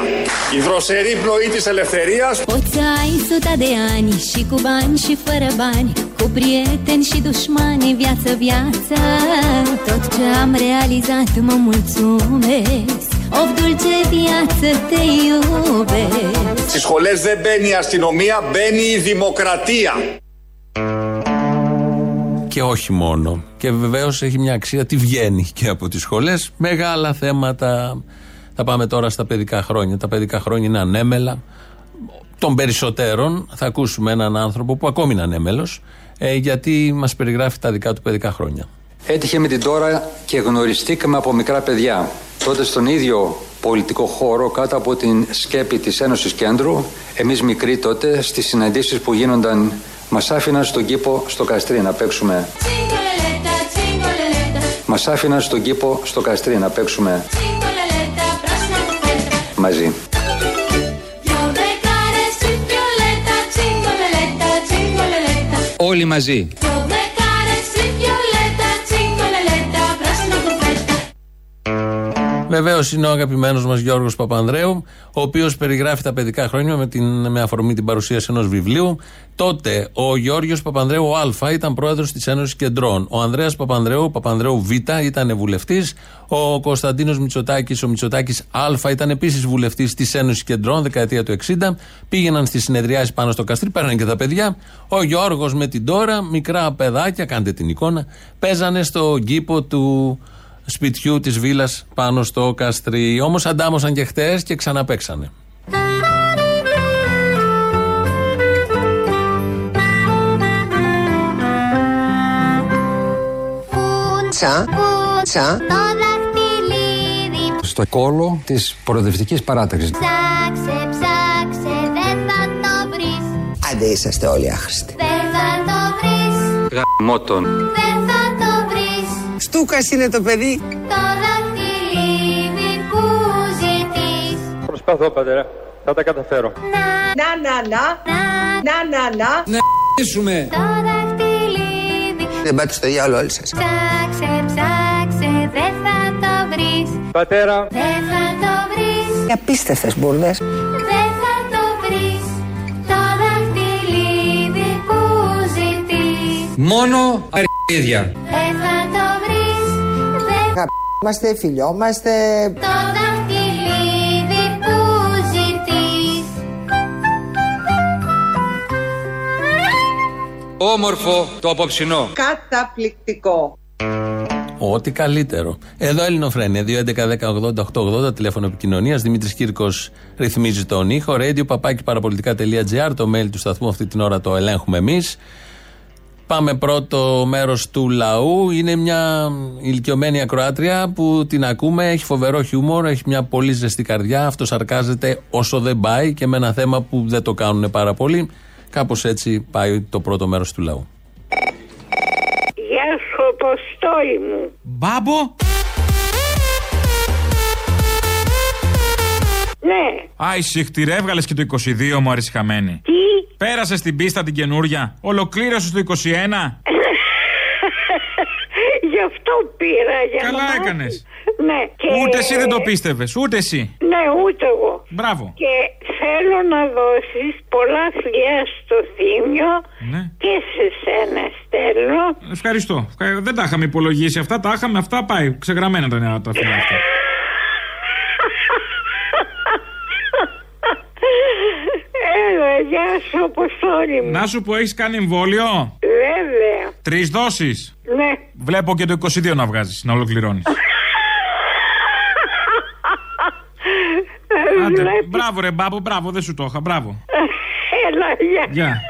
Η δροσερή πνοή της ελευθερίας. Poți ai suta de ani și cu bani și fără bani Cu prieteni și dușmani, viață, viață Tot ce am realizat mă mulțumesc Of dulce viață te iubesc Στις σχολές δεν μπαίνει η αστυνομία, μπαίνει η δημοκρατία. Και όχι μόνο. Και βεβαίως έχει μια αξία τι βγαίνει και από τις σχολές. Μεγάλα θέματα. Θα πάμε τώρα στα παιδικά χρόνια. Τα παιδικά χρόνια είναι ανέμελα. Των περισσότερων θα ακούσουμε έναν άνθρωπο που ακόμη είναι ανέμελος, ε, γιατί μας περιγράφει τα δικά του παιδικά χρόνια. Έτυχε με την τώρα και γνωριστήκαμε από μικρά παιδιά. Τότε στον ίδιο πολιτικό χώρο κάτω από την σκέπη της Ένωσης Κέντρου, εμείς μικροί τότε, στις συναντήσεις που γίνονταν, μας άφηναν στον κήπο στο Καστρί να παίξουμε. Μας άφηναν στον κήπο στο Καστρί να παίξουμε μαζί. Όλοι μαζί. Βεβαίως είναι ο αγαπημένος μας Γιώργος Παπανδρέου, ο οποίος περιγράφει τα παιδικά χρόνια με, την, με αφορμή την παρουσίαση ενός βιβλίου. Τότε ο Γιώργος Παπανδρέου Α ήταν πρόεδρος της Ένωσης Κεντρών. Ο Ανδρέας Παπανδρέου, ο Παπανδρέου Β ήταν βουλευτής. Ο Κωνσταντίνος Μητσοτάκης, ο Μητσοτάκης Α ήταν επίσης βουλευτής της Ένωσης Κεντρών, δεκαετία του 60. Πήγαιναν στις συνεδριάσεις πάνω στο καστρί, παίρναν και τα παιδιά. Ο Γιώργος με την τώρα, μικρά παιδάκια, κάντε την εικόνα, παίζανε στο κήπο του σπιτιού της βίλας πάνω στο καστρί. Όμως αντάμωσαν και χτες και ξαναπέξανε. Κούτσα, κούτσα, το δαχτυλίδι Στο κόλο της προοδευτικής παράταξης. Ψάξε, ψάξε, δεν θα το βρεις Άντε είσαστε όλοι άχρηστοι. Δεν θα το βρεις Γαμώτον. Δεν θα το βρεις Στούκας είναι το παιδί. Το δαχτυλίδι που ζητείς Προσπαθώ, πατέρα. Θα τα καταφέρω. Να, να, να Να, να, να Να ίσουμε. Το δαχτυλίδι Δεν πάτε στο διάλογο όλοι σας. Ψάξε, ψάξε, δεν θα το βρεις Πατέρα. Δεν θα το βρεις Απίστευτες μπουρδες. Δεν θα Δεν Είμαστε, φιλιόμαστε. Το δαχτυλίδι που ζητείς Όμορφο το απόψινό. Καταπληκτικό. Ό,τι καλύτερο. Εδώ Ελληνοφρένια, 2.11.10.80.880, τηλέφωνο επικοινωνίας. Δημήτρης Κύρκος ρυθμίζει τον ήχο. Radio παπάκι παραπολιτικά.gr, το mail του σταθμού αυτή την ώρα το ελέγχουμε εμείς. Πάμε πρώτο μέρος του λαού. Είναι μια ηλικιωμένη ακροάτρια που την ακούμε, έχει φοβερό χιούμορ, έχει μια πολύ ζεστή καρδιά. Αυτό σαρκάζεται όσο δεν πάει και με ένα θέμα που δεν το κάνουν πάρα πολύ. Κάπως έτσι πάει το πρώτο μέρος του λαού. Γεια σου, Αποστόλη μου. Μπάμπο! Ναι. Άι, συχτηρέ, έβγαλε και το 22 μου αρισχαμένη. Τι; Πέρασε την πίστα την καινούρια. Ολοκλήρωσε το 21. <laughs> Γι' αυτό πήρα για Καλά να μάθω. έκανες. Ναι. Και... Ούτε εσύ δεν το πίστευες, ούτε εσύ. Ναι, ούτε εγώ. Μπράβο. Και θέλω να δώσεις πολλά φιλιά στο Θήμιο Ναι. και σε σένα στέλνω. Ευχαριστώ. Ευχα- Δεν τα είχαμε υπολογίσει αυτά, τα είχαμε αυτά πάει. Ξεγραμμένα τα νέα τα φιλιά αυτά. <laughs> γεια σου, Αποστόλη μου. Να σου πω, έχεις κάνει εμβόλιο; Βέβαια. Τρεις δόσεις; Ναι. Βλέπω και το 22 να βγάζεις, να ολοκληρώνεις. Άντε, Βλέπεις. μπράβο ρε μπάμπο, μπράβο, δεν σου το είχα, μπράβο. Έλα, γεια. Γεια.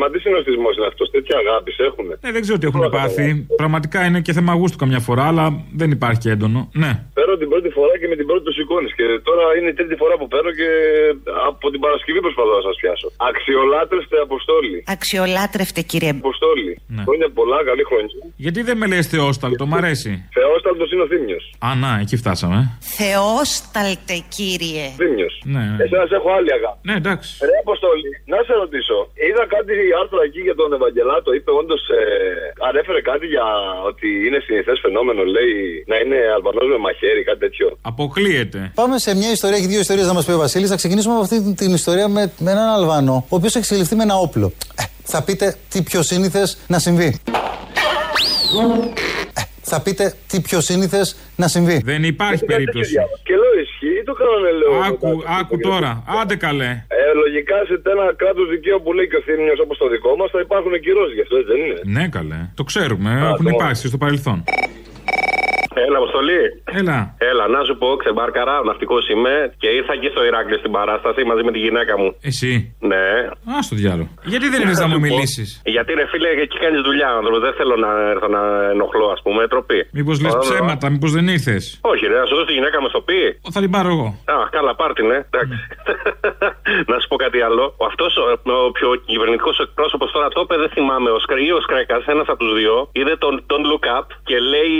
Μα τι συνοστισμό είναι αυτός, τέτοια αγάπης έχουν. Ε, δεν ξέρω τι έχουν πάθει. Πραγματικά είναι και θέμα γούστου καμιά φορά, αλλά δεν υπάρχει και έντονο. Ναι. Παίρνω την πρώτη φορά και με την πρώτη του σηκώνεις. Και τώρα είναι η τρίτη φορά που παίρνω και από την Παρασκευή προσπαθώ να σας πιάσω. Αξιολάτρευτε Αποστόλη. Αξιολάτρευτε κύριε. Αποστόλη. Ναι. Χρόνια πολλά, καλή χρόνια. Γιατί δεν με λες Θεόσταλτο, μ' αρέσει. Θεόσταλτος είναι ο Θήμιος. Α, να, εκεί φτάσαμε. Θεόσταλτε κύριε. Θήμιος. Ναι, ναι. Εσένα έχω άλλη αγάπη. Ναι, εντάξει. Ρε Αποστόλη, να σε ρωτήσω. Είδα κάτι άρθρο εκεί για τον Ευαγγελάτο. Είπε όντως. Ε, ανέφερε κάτι για ότι είναι συνηθές φαινόμενο, λέει, να είναι Αλβανός με μαχαίρι, κάτι τέτοιο. Αποκλείεται. Πάμε σε μια ιστορία, έχει δύο ιστορίες να μας πει ο Βασίλης. Θα ξεκινήσουμε από αυτή την ιστορία με, με έναν Αλβανό, ο οποίος έχει συλληφθεί με ένα όπλο. Ε, θα πείτε τι πιο σύνηθες να συμβεί. Ε, θα πείτε τι πιο σύνηθες να συμβεί. Δεν υπάρχει περίπτωση. Και λέω ισχύει, το κάνανε λέω. Άκου, άκου τώρα. Άντε καλέ. Ε, λογικά σε ένα κράτος δικαίου που λέει και ο Θήμιος όπως το δικό μας θα υπάρχουν κυρώσεις γι' αυτό, έτσι δεν είναι; Ναι, καλέ. Το ξέρουμε. Έχουν τώρα. υπάρξει στο παρελθόν. Έλα, Αποστολή. Έλα. Έλα, να σου πω, ξεμπάρκαρα, ναυτικός είμαι και ήρθα εκεί στο Ηράκλειο στην παράσταση μαζί με τη γυναίκα μου. Εσύ. Ναι. Α το διάλογο. Γιατί δεν ήρθε να μου μιλήσεις; Γιατί ρε φίλε, εκεί κάνεις δουλειά, άνθρωπο. Δεν θέλω να έρθω να ενοχλώ, ας πούμε, τροπή. Μήπως λες Ωραία. ψέματα, μήπως δεν ήρθες; Όχι, ρε, να σου δώσω τη γυναίκα μου στο πει. Θα την πάρω εγώ. Α, καλά, πάρτι, ναι. Εντάξει. <laughs> να σου πω κάτι άλλο. Αυτός ο, ο πιο κυβερνητικός εκπρόσωπος τώρα το είπε, δεν θυμάμαι. Ο Σκρ, ή ο Σκρέκας, ένας από τους δύο, είδε τον, τον Look Up και λέει,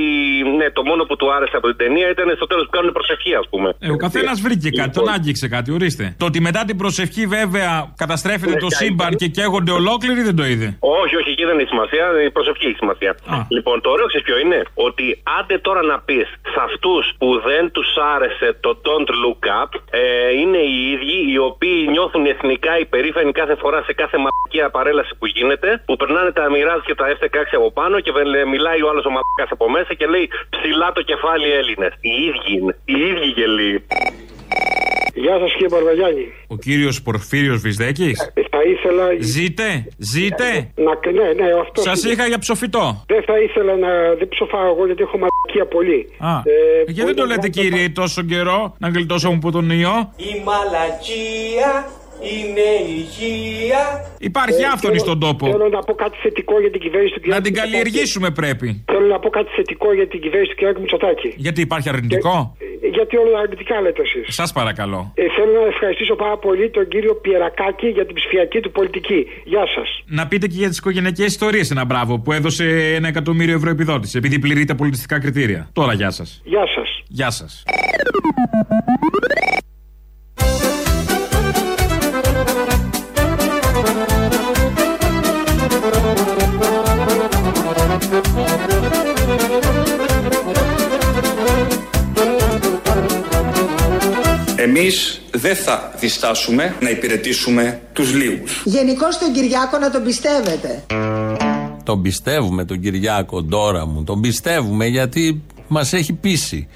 ναι, το μόνο που του άρεσε από την ταινία ήταν στο τέλος που κάνουν προσευχή, ας πούμε. Ε, ο καθένας βρήκε κάτι, τον άγγιξε κάτι, ορίστε. Το ότι μετά την προσευχή βέβαια καταστρέφεται Ναι, το και σύμπαν και καίγονται ολόκληροι δεν το είδε. Όχι, όχι, εκεί δεν έχει σημασία. Η προσευχή έχει σημασία. Λοιπόν, το ωραίο ξέρεις ποιο είναι; Ότι άντε τώρα να πεις σε αυτούς που δεν τους άρεσε το Don't Look Up, ε, είναι οι ίδιοι οι οποίοι νιώθουν εθνικά υπερήφανοι κάθε φορά σε κάθε μαλακία παρέλαση που γίνεται, που περνάνε τα μοιράζ και τα F16 από πάνω και βε- μιλάει ο άλλος ο μαλακάς από μέσα και λέει ψηλά το κεφάλι Έλληνες. Οι ίδιοι είναι. Οι ίδιοι γελοί. Γεια σας κύριε Παρβαγιάννη. Ο κύριος Πορφύριος Βυσδέκη. Θα ήθελα. Ζείτε, ζείτε. Να, ναι, ναι, αυτό. Σας είχα για ψοφιτό. Δεν θα ήθελα να. Δεν ψοφάω εγώ γιατί έχω μαλακία πολύ. Α, Ε, γιατί δεν το λέτε κύριε τόσο καιρό να γλιτώσω από τον ιό; Η μαλακία είναι υγεία. Υπάρχει άφθονη στον τόπο. Ε, Θέλω να πω κάτι θετικό για την κυβέρνηση του κ. Να την καλλιεργήσουμε πρέπει. Θέλω να πω κάτι θετικό για την κυβέρνηση του κ. Μητσοτάκη. Γιατί υπάρχει αρνητικό; Ε, Γιατί όλα αρνητικά λέτε εσείς. Σας παρακαλώ. Ε, θέλω να ευχαριστήσω πάρα πολύ τον κύριο Πιερακάκη για την ψηφιακή του πολιτική. Γεια σας. Να πείτε και για τις οικογενειακές ιστορίες ένα μπράβο που έδωσε ένα εκατομμύριο ευρώ επιδότηση επειδή πληρεί τα πολιτιστικά κριτήρια. Τώρα γεια σας. Γεια σας. Γεια σας. Εμείς δεν θα διστάσουμε να υπηρετήσουμε τους λίγους. Γενικώς τον Κυριάκο να τον πιστεύετε. Τον πιστεύουμε τον Κυριάκο τώρα μου. Τον πιστεύουμε γιατί μας έχει πείσει.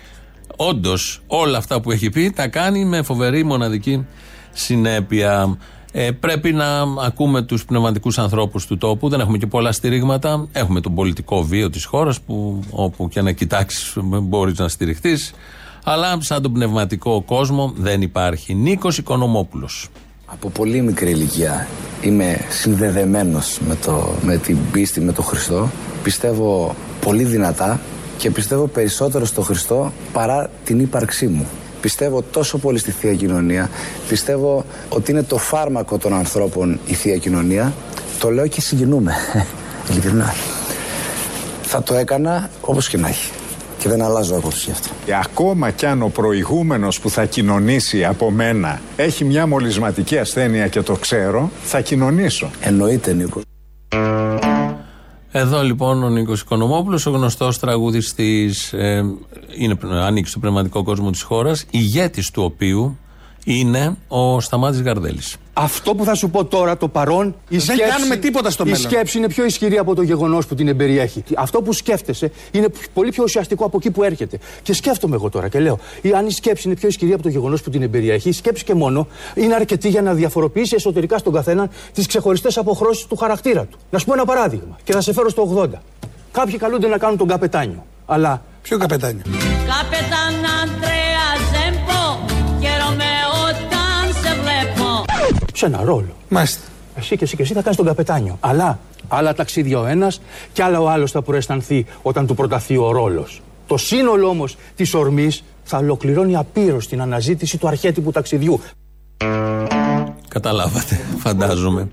Όντως, όλα αυτά που έχει πει τα κάνει με φοβερή μοναδική συνέπεια. Ε, πρέπει να ακούμε τους πνευματικούς ανθρώπους του τόπου. Δεν έχουμε και πολλά στηρίγματα. Έχουμε τον πολιτικό βίο της χώρας που όπου και να κοιτάξεις μπορείς να στηριχτείς. Αλλά σαν τον πνευματικό κόσμο δεν υπάρχει. Νίκος Οικονομόπουλος. Από πολύ μικρή ηλικία είμαι συνδεδεμένος με, το, με την πίστη, με τον Χριστό. Πιστεύω πολύ δυνατά και πιστεύω περισσότερο στο Χριστό παρά την ύπαρξή μου. Πιστεύω τόσο πολύ στη Θεία Κοινωνία. Πιστεύω ότι είναι το φάρμακο των ανθρώπων η Θεία Κοινωνία. Το λέω και συγκινούμε. <laughs> Ειλικρινά. Θα το έκανα όπως και να έχει. Και δεν αλλάζω άποψη γι' αυτό. Και ακόμα κι αν ο προηγούμενος που θα κοινωνήσει από μένα έχει μια μολυσματική ασθένεια και το ξέρω, θα κοινωνήσω. Εννοείται Νίκο. Εδώ λοιπόν ο Νίκος Οικονομόπουλος, ο γνωστός τραγουδιστής, ε, είναι, ανήκει στο πνευματικό κόσμο της χώρας, ηγέτης του οποίου είναι ο Σταμάτης Γαρδέλης. Αυτό που θα σου πω τώρα, το παρόν, η Δεν σκέψη, κάνουμε τίποτα στο η μέλλον. σκέψη είναι πιο ισχυρή από το γεγονός που την εμπεριέχει. Αυτό που σκέφτεσαι είναι πολύ πιο ουσιαστικό από εκεί που έρχεται. Και σκέφτομαι εγώ τώρα και λέω, ή αν η σκέψη είναι πιο ισχυρή από το γεγονός που την εμπεριέχει, η σκέψη και μόνο είναι αρκετή για να διαφοροποιήσει εσωτερικά στον καθένα τις ξεχωριστές αποχρώσεις του χαρακτήρα του. Να σου πω ένα παράδειγμα και θα σε φέρω στο 80. Κάποιοι καλούνται να κάνουν τον καπετάνιο. Αλλά. Ποιο καπετάνιο; Καπετάν σε βλέπω Σε ένα ρόλο. Μάλιστα. Εσύ και εσύ και εσύ θα κάνεις τον καπετάνιο. Αλλά άλλα ταξίδια ο ένας και άλλα ο άλλος θα προαισθανθεί όταν του προταθεί ο ρόλος. Το σύνολο όμως της ορμής θα ολοκληρώνει απείρως την αναζήτηση του αρχέτυπου ταξιδιού. Καταλάβατε, φαντάζομαι.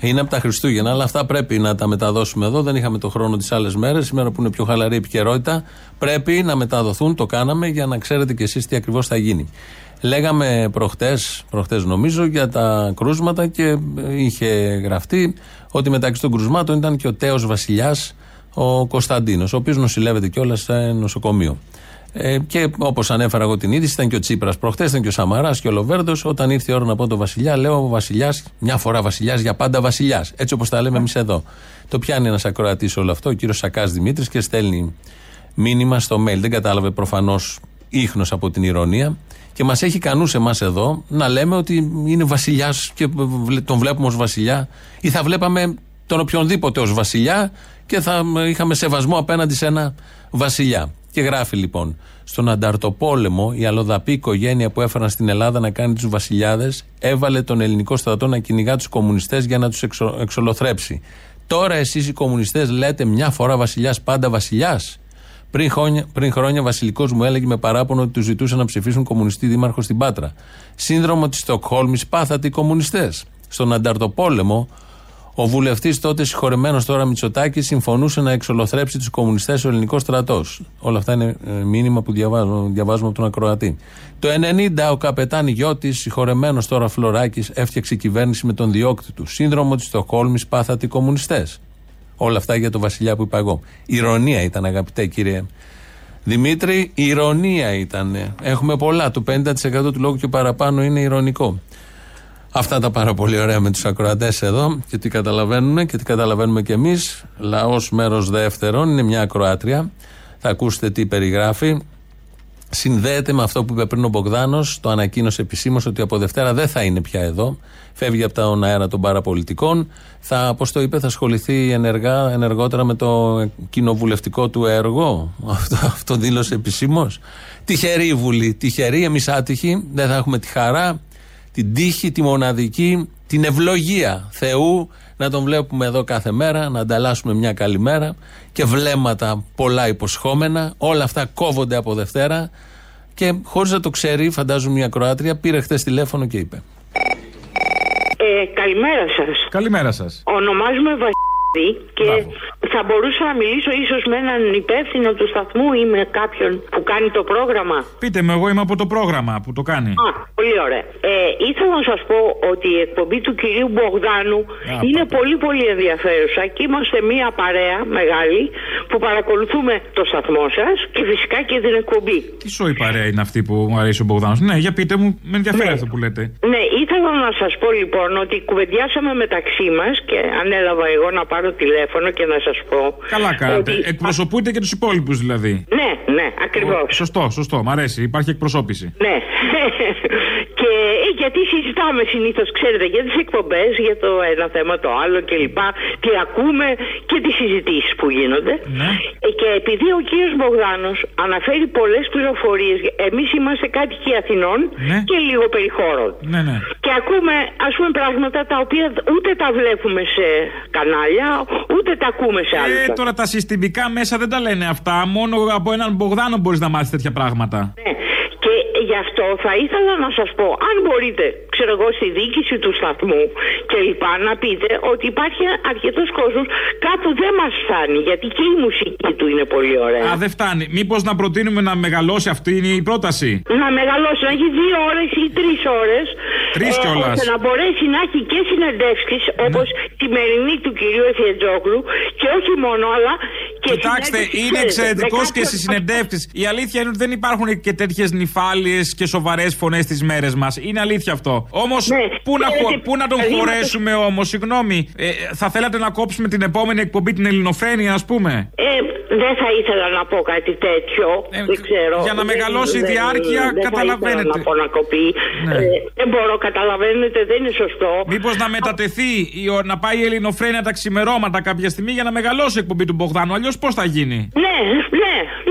Είναι από τα Χριστούγεννα, αλλά αυτά πρέπει να τα μεταδώσουμε εδώ. Δεν είχαμε το χρόνο τις άλλες μέρες. Σήμερα που είναι πιο χαλαρή επικαιρότητα, πρέπει να μεταδοθούν. Το κάναμε για να ξέρετε κι εσείς τι ακριβώς θα γίνει. Λέγαμε προχτές, προχτές νομίζω, για τα κρούσματα και είχε γραφτεί ότι μεταξύ των κρουσμάτων ήταν και ο τέος βασιλιάς, ο Κωνσταντίνος, ο οποίος νοσηλεύεται κιόλας σε νοσοκομείο. Ε, και όπως ανέφερα εγώ την είδηση, ήταν και ο Τσίπρας προχτές, ήταν και ο Σαμαράς και ο Λοβέρδο. Όταν ήρθε η ώρα να πω το Βασιλιά, λέω ο Βασιλιάς, μια φορά Βασιλιάς, για πάντα Βασιλιάς. Έτσι όπως τα λέμε εμείς εδώ. Το πιάνει ένας ακροατής όλο αυτό, ο κύριος Σακάς Δημήτρης, και στέλνει μήνυμα στο mail. Δεν κατάλαβε προφανώς ίχνος από την ηρωνία. Και μας έχει κανού εμάς εδώ να λέμε ότι είναι βασιλιάς και τον βλέπουμε ως βασιλιά, ή θα βλέπαμε τον οποιονδήποτε ως βασιλιά και θα είχαμε σεβασμό απέναντι σε ένα βασιλιά. Και γράφει λοιπόν, στον Ανταρτοπόλεμο η αλλοδαπή οικογένεια που έφεραν στην Ελλάδα να κάνει τους βασιλιάδες έβαλε τον ελληνικό στρατό να κυνηγά τους κομμουνιστές για να τους εξο, εξολοθρέψει. Τώρα εσείς οι κομμουνιστές λέτε μια φορά βασιλιάς, πάντα βασιλιάς. Πριν χρόνια, πριν χρόνια βασιλικός μου έλεγε με παράπονο ότι του ζητούσε να ψηφίσουν κομμουνιστή δήμαρχο στην Πάτρα. Σύνδρομο της Στοκχόλμης πάθατε οι κομμουνιστές. Στον Ανταρτοπόλεμο ο βουλευτής τότε συγχωρεμένος τώρα Μητσοτάκης συμφωνούσε να εξολοθρέψει τους κομμουνιστές ο ελληνικός στρατός. Όλα αυτά είναι ε, μήνυμα που διαβάζουμε, διαβάζουμε από τον Ακροατή. Το 90 ο καπετάνι Γιώτη, συγχωρεμένος τώρα Φλωράκης, έφτιαξε κυβέρνηση με τον διώκτη του. Σύνδρομο της Στοχόλμη πάθατε οι κομμουνιστές. Όλα αυτά για το βασιλιά που είπα εγώ. Ηρωνία ήταν, αγαπητέ κύριε Δημήτρη, ηρωνία ήταν. Έχουμε πολλά. Το 50% του λόγου και παραπάνω είναι ηρωνικό. Αυτά τα πάρα πολύ ωραία με τους ακροατές εδώ και τι καταλαβαίνουν και τι καταλαβαίνουμε κι εμείς. Λαός μέρος δεύτερον είναι μια ακροάτρια. Θα ακούσετε τι περιγράφει. Συνδέεται με αυτό που είπε πριν ο Μπογδάνος, το ανακοίνωσε επισήμως ότι από Δευτέρα δεν θα είναι πια εδώ. Φεύγει από τα αέρα των παραπολιτικών. Θα, όπως το είπε, θα ασχοληθεί ενεργά, ενεργότερα με το κοινοβουλευτικό του έργο. Αυτό, αυτό δήλωσε επισήμως. Τυχερή Βουλή, τυχερή, εμείς άτυχοι. Δεν θα έχουμε τη χαρά την τύχη, τη μοναδική, την ευλογία Θεού να τον βλέπουμε εδώ κάθε μέρα, να ανταλλάσσουμε μια καλημέρα και βλέμματα πολλά υποσχόμενα. Όλα αυτά κόβονται από Δευτέρα και χωρίς να το ξέρει, φαντάζομαι μια Κροάτρια, πήρε χθες τηλέφωνο και είπε. Ε, καλημέρα σας. Καλημέρα σας. Ονομάζομαι Βασίλη και θα μπορούσα να μιλήσω ίσως με έναν υπεύθυνο του σταθμού ή με κάποιον που κάνει το πρόγραμμα. Πείτε με, εγώ είμαι από το πρόγραμμα που το κάνει. Α, πολύ ωραία. Ε, ήθελα να σας πω ότι η εκπομπή του κυρίου Μπογδάνου είναι πολύ πολύ ενδιαφέρουσα και είμαστε μία παρέα μεγάλη που παρακολουθούμε το σταθμό σας και φυσικά και την εκπομπή. Τι σοή παρέα είναι αυτή που μου αρέσει ο Μπογδάνος; Ναι, για πείτε μου, με ενδιαφέρει Ναι. αυτό που λέτε. Ναι, ήθελα να σας πω λοιπόν ότι κουβεντιάσαμε μεταξύ μας και ανέλαβα εγώ να πάρω τηλέφωνο και να σας πω Καλά κάνετε. ότι- Εκπροσωπούνται και τους υπόλοιπους δηλαδή. Ναι, ναι, ακριβώς. Σωστό, σωστό. Μ' αρέσει. Υπάρχει εκπροσώπηση. Ναι. Και ε, γιατί συζητάμε συνήθως, ξέρετε, για τις εκπομπές, για το ένα θέμα, το άλλο κλπ. Τι ακούμε και τις συζητήσεις που γίνονται. Ναι. Ε, και επειδή ο κύριος Μπογδάνος αναφέρει πολλές πληροφορίες, εμείς είμαστε κάτοικοι Αθηνών Ναι. και λίγο περιχώρων. Ναι, ναι. Και ακούμε, ας πούμε, πράγματα τα οποία ούτε τα βλέπουμε σε κανάλια, ούτε τα ακούμε σε άλλα. Ε, τώρα τα συστημικά μέσα δεν τα λένε αυτά. Μόνο από έναν Μπογδάνο μπορείς να μάθεις τέτοια πράγματα. Ναι. Και γι' αυτό θα ήθελα να σας πω, αν μπορείτε, ξέρω εγώ, στη διοίκηση του σταθμού και λοιπά, να πείτε ότι υπάρχει αρκετός κόσμος κάπου δεν μας φτάνει, γιατί και η μουσική του είναι πολύ ωραία. Α, δεν φτάνει. Μήπως να προτείνουμε να μεγαλώσει αυτή είναι η πρόταση; Να μεγαλώσει, να έχει δύο ώρες ή τρεις ώρες. Τρεις κιόλας. ώστε να μπορέσει να έχει και συνεντεύξεις, όπως τη σημερινή του κυρίου Εφιετζόγλου, και όχι μόνο, αλλά και Κοιτάξτε, συνέντευξη, είναι ξέρετε, εξαιρετικός με και κάποιον- στις συνεντεύξεις. Η αλήθεια είναι ότι δεν υπάρχουν και τέτοιες νυφάλιε και σοβαρές φωνές τις μέρες μας. Είναι αλήθεια αυτό. Όμως, πού, να, χω- ξέρετε, πού να τον δηλαδή, χωρέσουμε όμως, συγγνώμη. Ε, θα θέλατε να κόψουμε την επόμενη εκπομπή την Ελληνοφρένεια, ας πούμε; Ε, δεν θα ήθελα να πω κάτι τέτοιο. δεν ξέρω. Ε, για να Δεν- μεγαλώσει η δεν- διάρκεια, δεν θα καταλαβαίνετε. ήθελα να πω να κοπεί. Ναι. Ε, δεν μπορώ, καταλαβαίνετε, δεν είναι σωστό. Μήπως να μετατεθεί, η, ο- να πάει η Ελληνοφρένεια τα ξημερώματα κάποια στιγμή για να μεγαλώσει η εκπομπή του Μπογδάνου. Αλλιώς πώς θα γίνει; Ναι, ναι,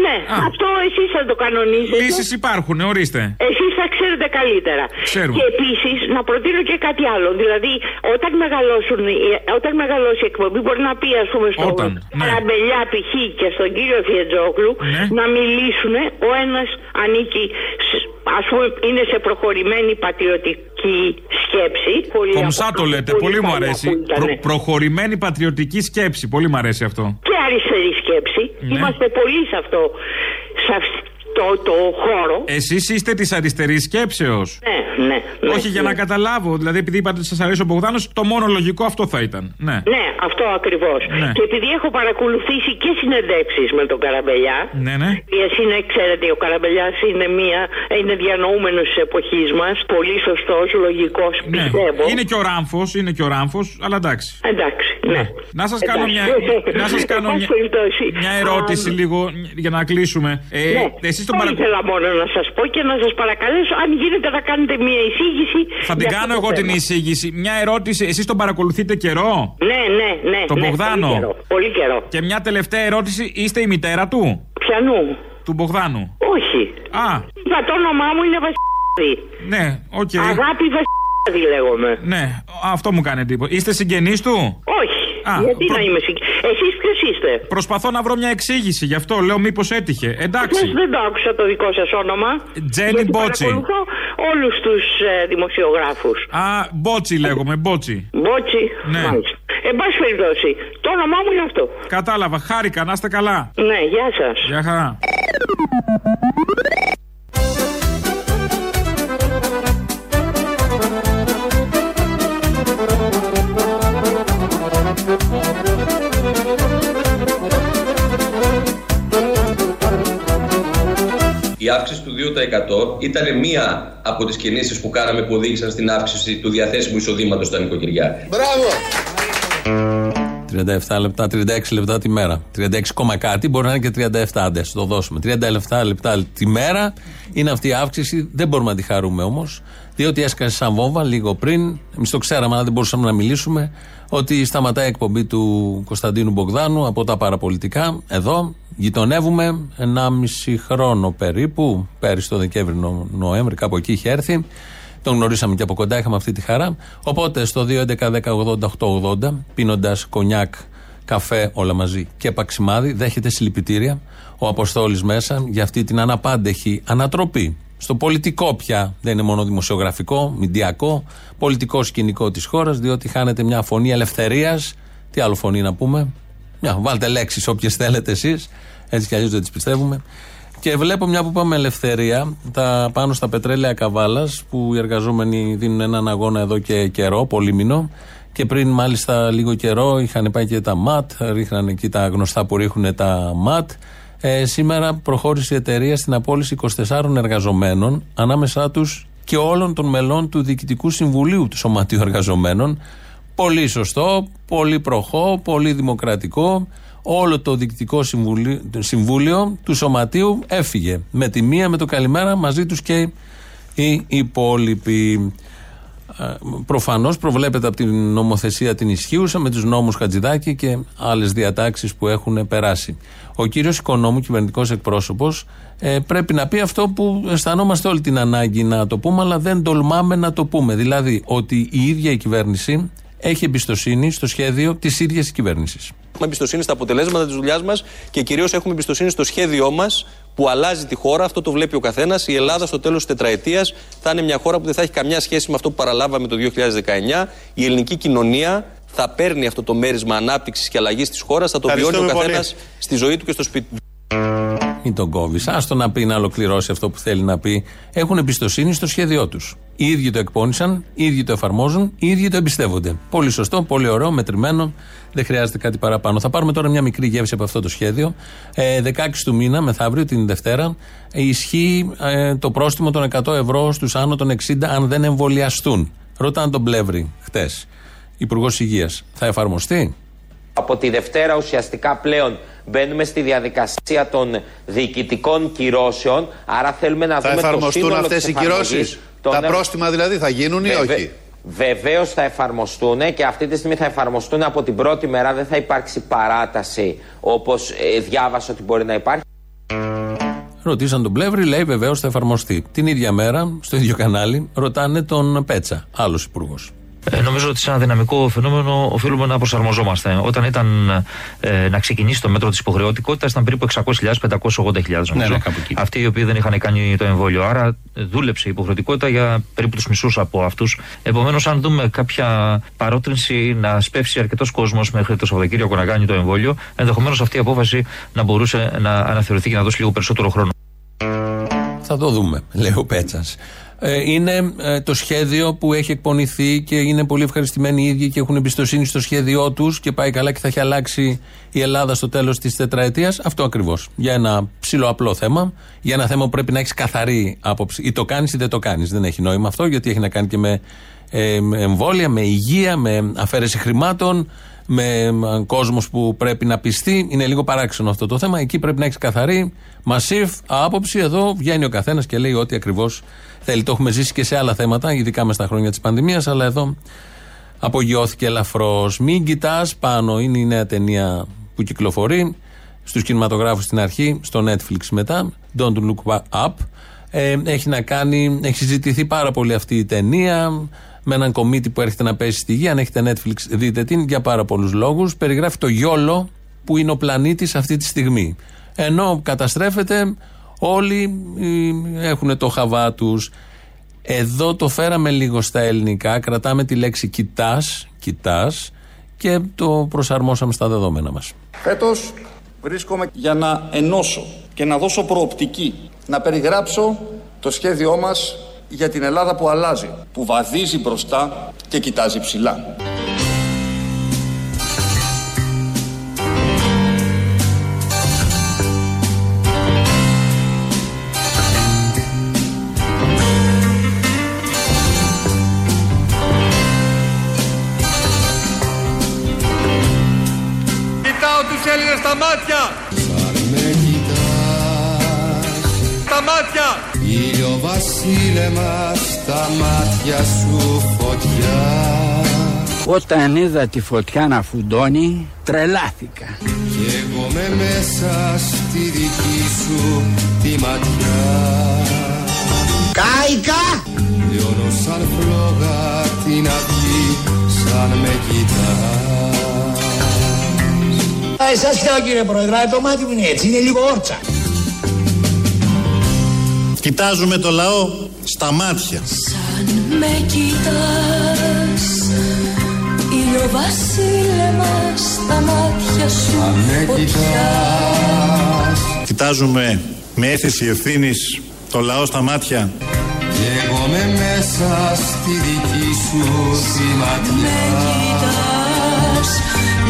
ναι. Αυτό εσείς θα το κανονίζετε. Λύσεις υπάρχουν, ορίστε. Εσείς θα ξέρετε καλύτερα. Ξέρουμε. Και επίσης να προτείνω και κάτι άλλο. Δηλαδή, όταν, μεγαλώσουν, οι- όταν μεγαλώσει η εκπομπή, μπορεί να πει, ας πούμε, στον Όταν, ναι. Καραμπελιά π.χ. και στον κύριο Φιετζόγλου Ναι. να μιλήσουν. Ο ένας ανήκει, ας πούμε, είναι σε προχωρημένη πατριωτική σκέψη. Πολύ Κομψά από- το λέτε, πολύ πολύ μου παλιά αρέσει. που ήτανε. Προ- προχωρημένη πατριωτική σκέψη. Πολύ μου αρέσει αυτό. και αριστερή σκέψη. Ναι. Είμαστε πολύ σε αυτό, σε αυτό το χώρο. Εσείς είστε της αριστερής σκέψεως. Ναι, ναι. ναι, Όχι για ναι. να καταλάβω. Δηλαδή, επειδή είπατε ότι σας αρέσει ο Μπογδάνος, το μόνο λογικό αυτό θα ήταν. Ναι. Ναι, αυτό ακριβώς. Ναι. Και επειδή έχω παρακολουθήσει και συνεντεύξεις με τον Καραμπελιά. Ναι, ναι. Εσύ είναι, ξέρετε, ο Καραμπελιάς είναι, μία, είναι διανοούμενος της εποχής μας. Πολύ σωστός, λογικός, Ναι. πιστεύω. Είναι και ο Ράμφος, είναι και ο Ράμφος, αλλά εντάξει. Εντάξει, ναι. Να σας κάνω, μια, να σας κάνω Εν μια, πάση περιπτώσει. μια ερώτηση Α, λίγο για να κλείσουμε. Ε, ναι. Εσείς τον Δεν παρα... ήθελα μόνο να σας πω και να σας παρακαλέσω, αν γίνεται, να κάνετε μια εισήγηση. Θα την για κάνω αυτό το εγώ την θέμα. εισήγηση. Μια ερώτηση, εσείς τον παρακολουθείτε καιρό; Ναι, ναι, ναι. Τον ναι, Μπογδάνο; Πολύ καιρό. Πολύ καιρό. Και μια τελευταία ερώτηση, είστε η μητέρα του; Πιανού. Του Μπογδάνου; Όχι. Α, Είπα το όνομά μου είναι Βασιλιάδη. ναι, οκ. Αγάπη Βασιλιάδη λέγομαι. Ναι, αυτό μου κάνει εντύπωση. Είστε συγγενείς του; Όχι. Α, Γιατί προ- να είμαι συγκεκριμένη. Εσείς ποιο είστε. Προσπαθώ να βρω μια εξήγηση, γι' αυτό λέω μήπως έτυχε. Εντάξει. Χθες δεν το άκουσα το δικό σας όνομα. Τζένι γιατί Μπότσι. Παρακολουθώ όλους τους ε, δημοσιογράφους. Α, Μπότσι λέγομαι, Μπότσι. Μπότσι. Ναι. Μάλιστα. Εν πάση περιπτώσει, το όνομά μου είναι αυτό. Κατάλαβα, χάρηκα, να είστε καλά. Ναι, γεια σας. Γεια χαρά. Η αύξηση του 2% ήταν μία από τις κινήσεις που κάναμε που οδήγησαν στην αύξηση του διαθέσιμου εισοδήματος στα νοικοκυριά. Μπράβο! 37 λεπτά, 36 λεπτά τη μέρα. 36 κόμμα κάτι, μπορεί να είναι και 37, άντε, ας το δώσουμε. 37 λεπτά τη μέρα είναι αυτή η αύξηση. Δεν μπορούμε να τη χαρούμε όμως, διότι έσκασε σαν βόμβα λίγο πριν. Εμείς το ξέραμε, αλλά δεν μπορούσαμε να μιλήσουμε. Ότι σταματάει η εκπομπή του Κωνσταντίνου Μπογδάνου από τα παραπολιτικά. Εδώ γειτονεύουμε 1,5 χρόνο περίπου. Πέρυσι το Δεκέμβρη, Νο- Νοέμβρη, κάπου εκεί είχε έρθει. Τον γνωρίσαμε και από κοντά, είχαμε αυτή τη χαρά. Οπότε στο 2.11.10.80.880, πίνοντας κονιάκ, καφέ, όλα μαζί και παξιμάδι, δέχεται συλληπιτήρια ο Αποστόλης μέσα για αυτή την αναπάντεχη ανατροπή. Στο πολιτικό πια, δεν είναι μόνο δημοσιογραφικό, μηντιακό, πολιτικό σκηνικό της χώρας, διότι χάνεται μια φωνή ελευθερίας. Τι άλλο φωνή να πούμε; Μια, βάλτε λέξεις όποιες θέλετε εσείς. Έτσι κι αλλιώς δεν τις πιστεύουμε. Και βλέπω μια που πάμε ελευθερία, τα πάνω στα πετρέλαια Καβάλας, που οι εργαζόμενοι δίνουν έναν αγώνα εδώ και καιρό, πολύμηνο. Και πριν μάλιστα λίγο καιρό είχαν πάει και τα ΜΑΤ, ρίχναν εκεί τα γνωστά που ρίχνουν τα ΜΑΤ. Ε, σήμερα προχώρησε η εταιρεία στην απόλυση 24 εργαζομένων, ανάμεσά τους και όλων των μελών του Διοικητικού Συμβουλίου του Σωματείου Εργαζομένων. Πολύ σωστό, πολύ προχώ, πολύ δημοκρατικό. Όλο το διοικητικό συμβουλίο, συμβούλιο του Σωματείου έφυγε. Με τη μία, με το καλημέρα, μαζί τους και οι υπόλοιποι. Προφανώς προβλέπεται από την νομοθεσία την ισχύουσα με τους νόμους Χατζηδάκη και άλλες διατάξεις που έχουν περάσει. Ο κύριος Οικονόμου, κυβερνητικός εκπρόσωπος, ε, πρέπει να πει αυτό που αισθανόμαστε όλη την ανάγκη να το πούμε, αλλά δεν τολμάμε να το πούμε. Δηλαδή ότι η ίδια η κυβέρνηση έχει εμπιστοσύνη στο σχέδιο της ίδιας κυβέρνησης. Έχουμε εμπιστοσύνη στα αποτελέσματα της δουλειάς μας και κυρίως έχουμε εμπιστοσύνη στο σχέδιό μας που αλλάζει τη χώρα. Αυτό το βλέπει ο καθένας. Η Ελλάδα στο τέλος της τετραετίας θα είναι μια χώρα που δεν θα έχει καμιά σχέση με αυτό που παραλάβαμε το 2019. Η ελληνική κοινωνία θα παίρνει αυτό το μέρισμα ανάπτυξης και αλλαγής της χώρας. Θα το βιώνει ο Ευχαριστούμε καθένας πολύ. στη ζωή του και στο σπίτι του. Μην τον κόβεις. Άστο να πει να ολοκληρώσει αυτό που θέλει να πει. Έχουν εμπιστοσύνη στο σχέδιό τους. Οι ίδιοι το εκπώνησαν, οι ίδιοι το εφαρμόζουν, οι ίδιοι το εμπιστεύονται. Πολύ σωστό, πολύ ωραίο, μετρημένο. Δεν χρειάζεται κάτι παραπάνω. Θα πάρουμε τώρα μια μικρή γεύση από αυτό το σχέδιο. Ε, 16 του μήνα, μεθαύριο, την Δευτέρα, ε, ισχύει ε, το πρόστιμο των 100 ευρώ στους άνω των 60 αν δεν εμβολιαστούν. Ρωτάνε τον Πλεύρη χτες, Υπουργός Υγείας. Θα εφαρμοστεί; Από τη Δευτέρα ουσιαστικά πλέον μπαίνουμε στη διαδικασία των διοικητικών κυρώσεων. Άρα θέλουμε να Θα δούμε το εφαρμοστούν σύνολο αυτές της οι κυρώσεις; εφαρμογής των Τα νέων- πρόστιμα δηλαδή θα γίνουν ή Βεβαι- όχι; Βεβαίως θα εφαρμοστούν και αυτή τη στιγμή θα εφαρμοστούν από την πρώτη μέρα. Δεν θα υπάρξει παράταση όπως ε, διάβασα ότι μπορεί να υπάρχει. Ρωτήσαν τον Πλεύρη, λέει βεβαίως θα εφαρμοστεί. Την ίδια μέρα, στο ίδιο κανάλι, ρωτάνε τον Πέτσα, άλλος υπουργός. Ε, νομίζω ότι σε ένα δυναμικό φαινόμενο οφείλουμε να προσαρμοζόμαστε. Όταν ήταν ε, να ξεκινήσει το μέτρο της υποχρεωτικότητας ήταν περίπου 600.000-580.000 νομίζω. Ναι, ναι, κάπου εκεί. Αυτοί οι οποίοι δεν είχαν κάνει το εμβόλιο. Άρα ε, δούλεψε η υποχρεωτικότητα για περίπου τους μισούς από αυτούς. Επομένως, αν δούμε κάποια παρότρινση να σπεύσει αρκετός κόσμος μέχρι το Σαββατοκύριακο να κάνει το εμβόλιο, ενδεχομένως αυτή η απόφαση να μπορούσε να αναθεωρηθεί και να δώσει λίγο περισσότερο χρόνο. Θα το δούμε, λέει ο Πέτσας. Ε, είναι ε, το σχέδιο που έχει εκπονηθεί και είναι πολύ ευχαριστημένοι οι ίδιοι και έχουν εμπιστοσύνη στο σχέδιό τους και πάει καλά και θα έχει αλλάξει η Ελλάδα στο τέλος της τετραετίας. Αυτό ακριβώς. Για ένα ψηλό απλό θέμα. Για ένα θέμα που πρέπει να έχεις καθαρή άποψη. Ή το κάνεις ή δεν το κάνεις. Δεν έχει νόημα αυτό γιατί έχει να κάνει και με ε, με εμβόλια, με υγεία, με αφαίρεση χρημάτων, με κόσμος που πρέπει να πιστεί. Είναι λίγο παράξενο αυτό το θέμα. Εκεί πρέπει να έχεις καθαρή, μασίφ άποψη. Εδώ βγαίνει ο καθένας και λέει ό,τι ακριβώς θέλει. Το έχουμε ζήσει και σε άλλα θέματα, ειδικά μες στα χρόνια της πανδημίας, αλλά εδώ απογειώθηκε ελαφρώς. Μην κοιτάς πάνω, είναι η νέα ταινία που κυκλοφορεί στους κινηματογράφους στην αρχή, στο Netflix μετά. Don't look up. Ε, έχει να κάνει, έχει συζητηθεί πάρα πολύ αυτή η ταινία με έναν κομίτη που έρχεται να πέσει στη γη. Αν έχετε Netflix, δείτε την για πάρα πολλούς λόγους. Περιγράφει το γιόλο που είναι ο πλανήτης αυτή τη στιγμή. Ενώ καταστρέφεται, όλοι έχουν το χαβά τους. Εδώ το φέραμε λίγο στα ελληνικά. Κρατάμε τη λέξη κοιτάς, κοιτάς και το προσαρμόσαμε στα δεδομένα μας. Φέτος βρίσκομαι για να ενώσω και να δώσω προοπτική, να περιγράψω το σχέδιό μας για την Ελλάδα που αλλάζει, που βαδίζει μπροστά και κοιτάζει ψηλά. Κοιτάω τους Έλληνες στα μάτια! Στα μάτια! Ήλιο βασίλεμα στα μάτια σου φωτιά Όταν είδα τη φωτιά να φουντώνει, τρελάθηκα. Κι εγώ με μέσα στη δική σου τη ματιά Κάικα! Λιώνω σαν φλόγα την αυγή σαν με κοιτάς Α, εσάς κοιτάω κύριε Πρόεδρε, το μάτι μου είναι έτσι, είναι λίγο όρτσα. Κοιτάζουμε το λαό στα μάτια. Αν με κοιτάς Ήλιο βασίλεμας στα μάτια σου Αν με φωτιά κοιτάς Κοιτάζουμε με αίσθηση ευθύνης το λαό στα μάτια. Κι εγώ με μέσα στη δική σου τη Με ματιά κοιτάς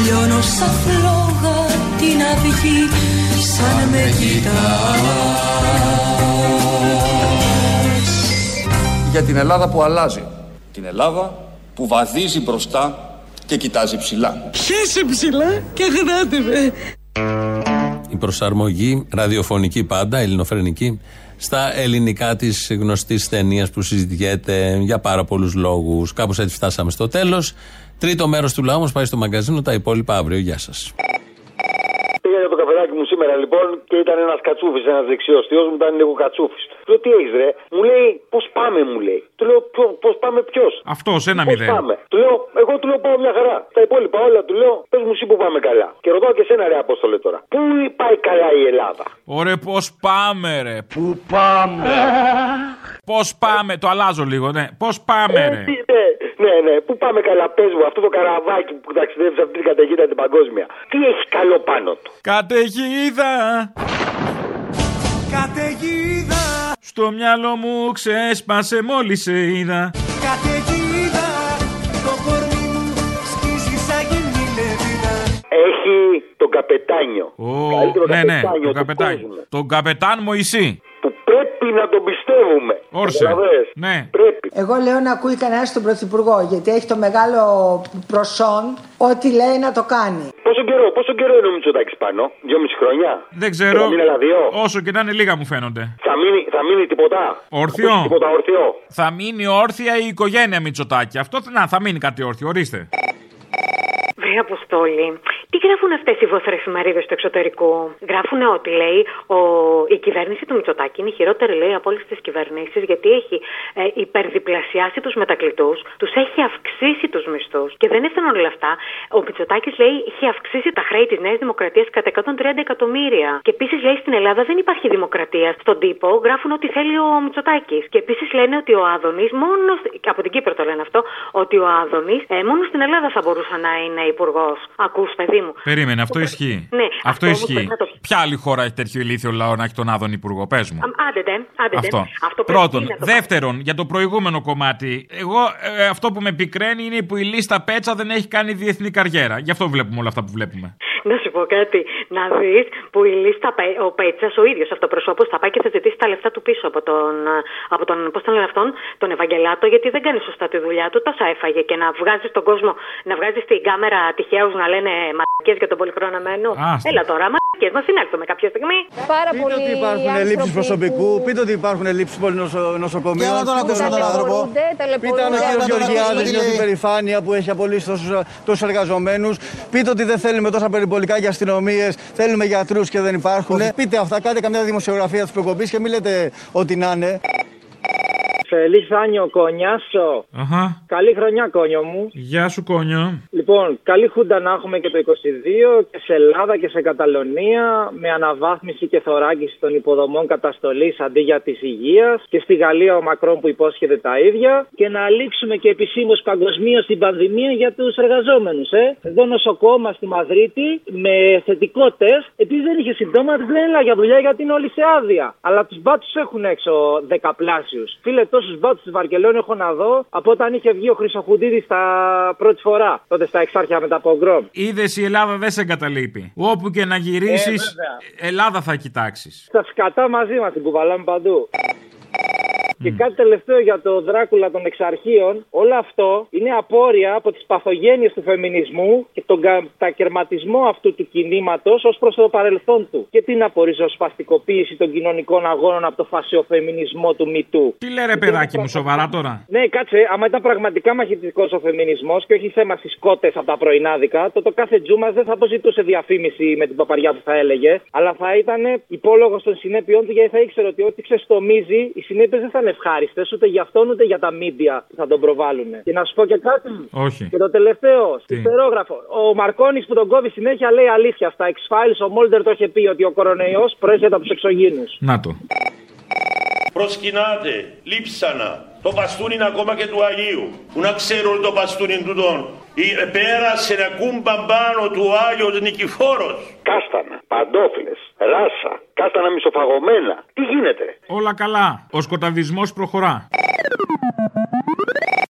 Λιώνω σαν φλόγα την αυγή Σαν με κοιτάς Για την Ελλάδα που αλλάζει. Την Ελλάδα που βαδίζει μπροστά και κοιτάζει ψηλά. Χέσε ψηλά και γράτε με Η προσαρμογή ραδιοφωνική πάντα, ελληνοφρενική, στα ελληνικά της γνωστής ταινίας που συζητιέται για πάρα πολλούς λόγους. Κάπως έτσι φτάσαμε στο τέλος. Τρίτο μέρος του λαού μας πάει στο μαγκαζίνο, τα υπόλοιπα αύριο. Γεια σας. Πήγα για το καφεδάκι μου σήμερα λοιπόν και ήταν ένας κατσούφι, ένας δεξιός θείο μου, ήταν λίγο κατσούφι. Του λέω τι έχεις ρε, μου λέει πώς πάμε, μου λέει. Του λέω πώς πάμε ποιος; Αυτός, ένα Πώς μηδέν. πάμε; Του λέω, εγώ του λέω πάω μια χαρά. Τα υπόλοιπα όλα του λέω, πες μου εσύ που πάμε καλά. Και ρωτάω και σένα ρε Απόστολε τώρα. Πού πάει καλά η Ελλάδα; Ωραία, πώς πάμε, ρε; Πού πάμε; Πώς πάμε, το αλλάζω λίγο, ναι. Πώς πάμε, ρε; Ε, ναι, ναι, ναι, πού πάμε καλά, πες μου αυτό το καραβάκι που ταξιδεύεις σε αυτή την καταιγίδα την παγκόσμια. Τι έχει καλό πάνω του; Καταιγίδα. Καταιγίδα, Στο μυαλό μου ξέσπασε μόλις σε είδα. καταιγίδα Το κορμί μου σκίζει σαν γυμνή λεβίδα Έχει τον καπετάνιο. Ω, Καλύτερο ναι, ναι, καπετάνιο τον του καπετάνιο. κόσμου. Τον καπετάν Μωυσή. Που πρέπει να τον πιστεύουμε. Όρσε. Καταλαβες; Ναι. Πρέπει. Εγώ λέω να ακούει κανένας τον Πρωθυπουργό, γιατί έχει το μεγάλο προσόν ό,τι λέει να το κάνει. Πόσο καιρό, πόσο καιρό είναι ο Μητσοτάκης πάνω, δυόμιση χρόνια; Δεν ξέρω. Θα μείνει άλλα δύο; Όσο και να είναι λίγα μου φαίνονται. Θα μείνει, θα μείνει τίποτα; Όρθιο. Τίποτα όρθιο; Θα μείνει όρθια η οικογένεια Μητσοτάκη. Αυτό να, θα μείνει κάτι όρθιο. Ορίστε. Βρε Αποστόλη, Τι γράφουν αυτές οι βόθρες εφημερίδες του εξωτερικού. Γράφουν ότι λέει ο, η κυβέρνηση του Μητσοτάκη είναι η χειρότερη λέει από όλες τις κυβερνήσεις γιατί έχει ε, υπερδιπλασιάσει τους μετακλητούς, τους έχει αυξήσει τους μισθούς. Και δεν έφταναν όλα αυτά. Ο Μητσοτάκης λέει έχει αυξήσει τα χρέη της Νέας Δημοκρατίας κατά 130 εκατομμύρια. Και επίσης λέει στην Ελλάδα δεν υπάρχει δημοκρατία. Στον τύπο γράφουν ότι θέλει ο Μητσοτάκης. Και επίσης λένε ότι ο Άδωνης μόνος. Από την Κύπρο το λένε αυτό. Ότι ο Άδωνης ε, μόνο στην Ελλάδα θα μπορούσε να είναι υπουργό. Ακούς, παιδί μου. Περίμενε, αυτό ισχύει. Ναι, αυτό όμως ισχύει. πρέπει να το- Ποια άλλη χώρα έχει τέτοιο ηλίθιο λαό να έχει τον Άδων Υπουργό, πες μου. Αμ, Άντε δεν, άντε Αυτό. δεν. Αυτό πρέπει Πρώτον. να το Δεύτερον, για το προηγούμενο κομμάτι. Εγώ ε, αυτό που με πικραίνει είναι που η λίστα Πέτσα δεν έχει κάνει διεθνή καριέρα. Γι' αυτό βλέπουμε όλα αυτά που βλέπουμε. Να σου πω κάτι. Να δεις που η λίστα, Πέ- ο Πέτσα, ο ίδιος αυτοπροσώπο, θα πάει και θα ζητήσει τα λεφτά του πίσω από τον. Από τον πώς τον λένε αυτόν, τον Ευαγγελάτο, γιατί δεν κάνει σωστά τη δουλειά του. Τόσα έφαγε και να βγάζει τον κόσμο, να βγάζει στην κάμερα τυχαίους να λένε μαλακίε για τον πολυχροναμένο. Άστα. Έλα τώρα, μαλακίε, να συνέλθουμε κάποια στιγμή. Πάρα Πείτε ότι υπάρχουν ελλείψεις προσωπικού, πείτε ότι υπάρχουν ελλείψεις πολυνοσοκομείων. Για να τον ακούσουμε τον άνθρωπο. Πείτε αν ο Για κ. να τον ακούσουμε Γεωργιάδης τι νιώθει λέει. περηφάνεια που έχει απολύσει τόσους εργαζομένους. Πείτε ότι δεν θέλουμε τόσα περιπολικά για αστυνομίες, θέλουμε γιατρούς και δεν υπάρχουν. Πείτε αυτά, κάντε καμιά δημοσιογραφία της προκοπής και μην λέτε ό,τι να είναι. Φελίξ Άνιο Κονιάσο. Αχα. Καλή χρονιά, κόνιο μου. Γεια σου, κόνιο. Λοιπόν, καλή χούντα να έχουμε και το 22 και σε Ελλάδα και σε Καταλωνία με αναβάθμιση και θωράκιση των υποδομών καταστολής αντί για της υγείας και στη Γαλλία ο Μακρόν που υπόσχεται τα ίδια και να λήξουμε και επισήμως παγκοσμίως την πανδημία για τους εργαζόμενους. Ε. Εδώ νοσοκόμα στη Μαδρίτη με θετικό τεστ, επειδή δεν είχε συμπτώματα, του λένε «Έλα για δουλειά γιατί είναι όλοι σε άδεια. Αλλά τους μπάτσους έχουν έξω δεκαπλάσιους. Φίλε, τόσου μπάτσου της Βαρκελόνη έχω να δω από όταν είχε βγει ο Χρυσοχουντίδης στα πρώτη φορά. Τότε στα εξάρχεια με τα πογκρόμ. Είδες η Ελλάδα δεν σε εγκαταλείπει. Όπου και να γυρίσεις, Ε, βέβαια. Ελλάδα θα κοιτάξεις. Τα σκατά μαζί μας την κουβαλάμε παντού. Και κάτι τελευταίο για το Δράκουλα των εξαρχείων. Όλο αυτό είναι απόρρια από τις παθογένειες του φεμινισμού και τον κατακαιρματισμό αυτού του κινήματος ως προς το παρελθόν του. Και την απορριζοσπαστικοποίηση των κοινωνικών αγώνων από το φασιοφεμινισμό του Μητού. Τι λέει ρε παιδάκι μου, σοβαρά τώρα; Ναι, κάτσε, άμα ήταν πραγματικά μαχητικός ο φεμινισμός και όχι θέμα στις κότες από τα πρωινάδικα, τότε το κάθε τζούμα δεν θα αποζητούσε διαφήμιση με την παπαριά που θα έλεγε, αλλά θα ήταν υπόλογος των συνέπειών του γιατί θα ήξερε ότι ό,τι ξεστομίζει, οι συνέπειες δεν θα είναι ευχάριστες ούτε για αυτόν ούτε για τα μίντια που θα τον προβάλλουν. Και να σου πω και κάτι. Όχι. Και το τελευταίο, Τι; στερόγραφο. Ο Μαρκόνης που τον κόβει συνέχεια λέει αλήθεια. Στα X-Files ο Μόλτερ το είχε πει ότι ο κορονοϊό προέρχεται από τους εξωγήνους. Να το. Προσκυνάτε, λείψανα, το παστούνι ακόμα και του Αγίου. Που να ξέρουν το παστούνι του τον. Ή- Πέρασε να κούμπαν πάνω του ο Άγιος Νικηφόρος. Κάστανα, παντόφλες, ράσα, κάστανα μισοφαγωμένα. Τι γίνεται. Όλα καλά. Ο σκοταδισμός προχωρά.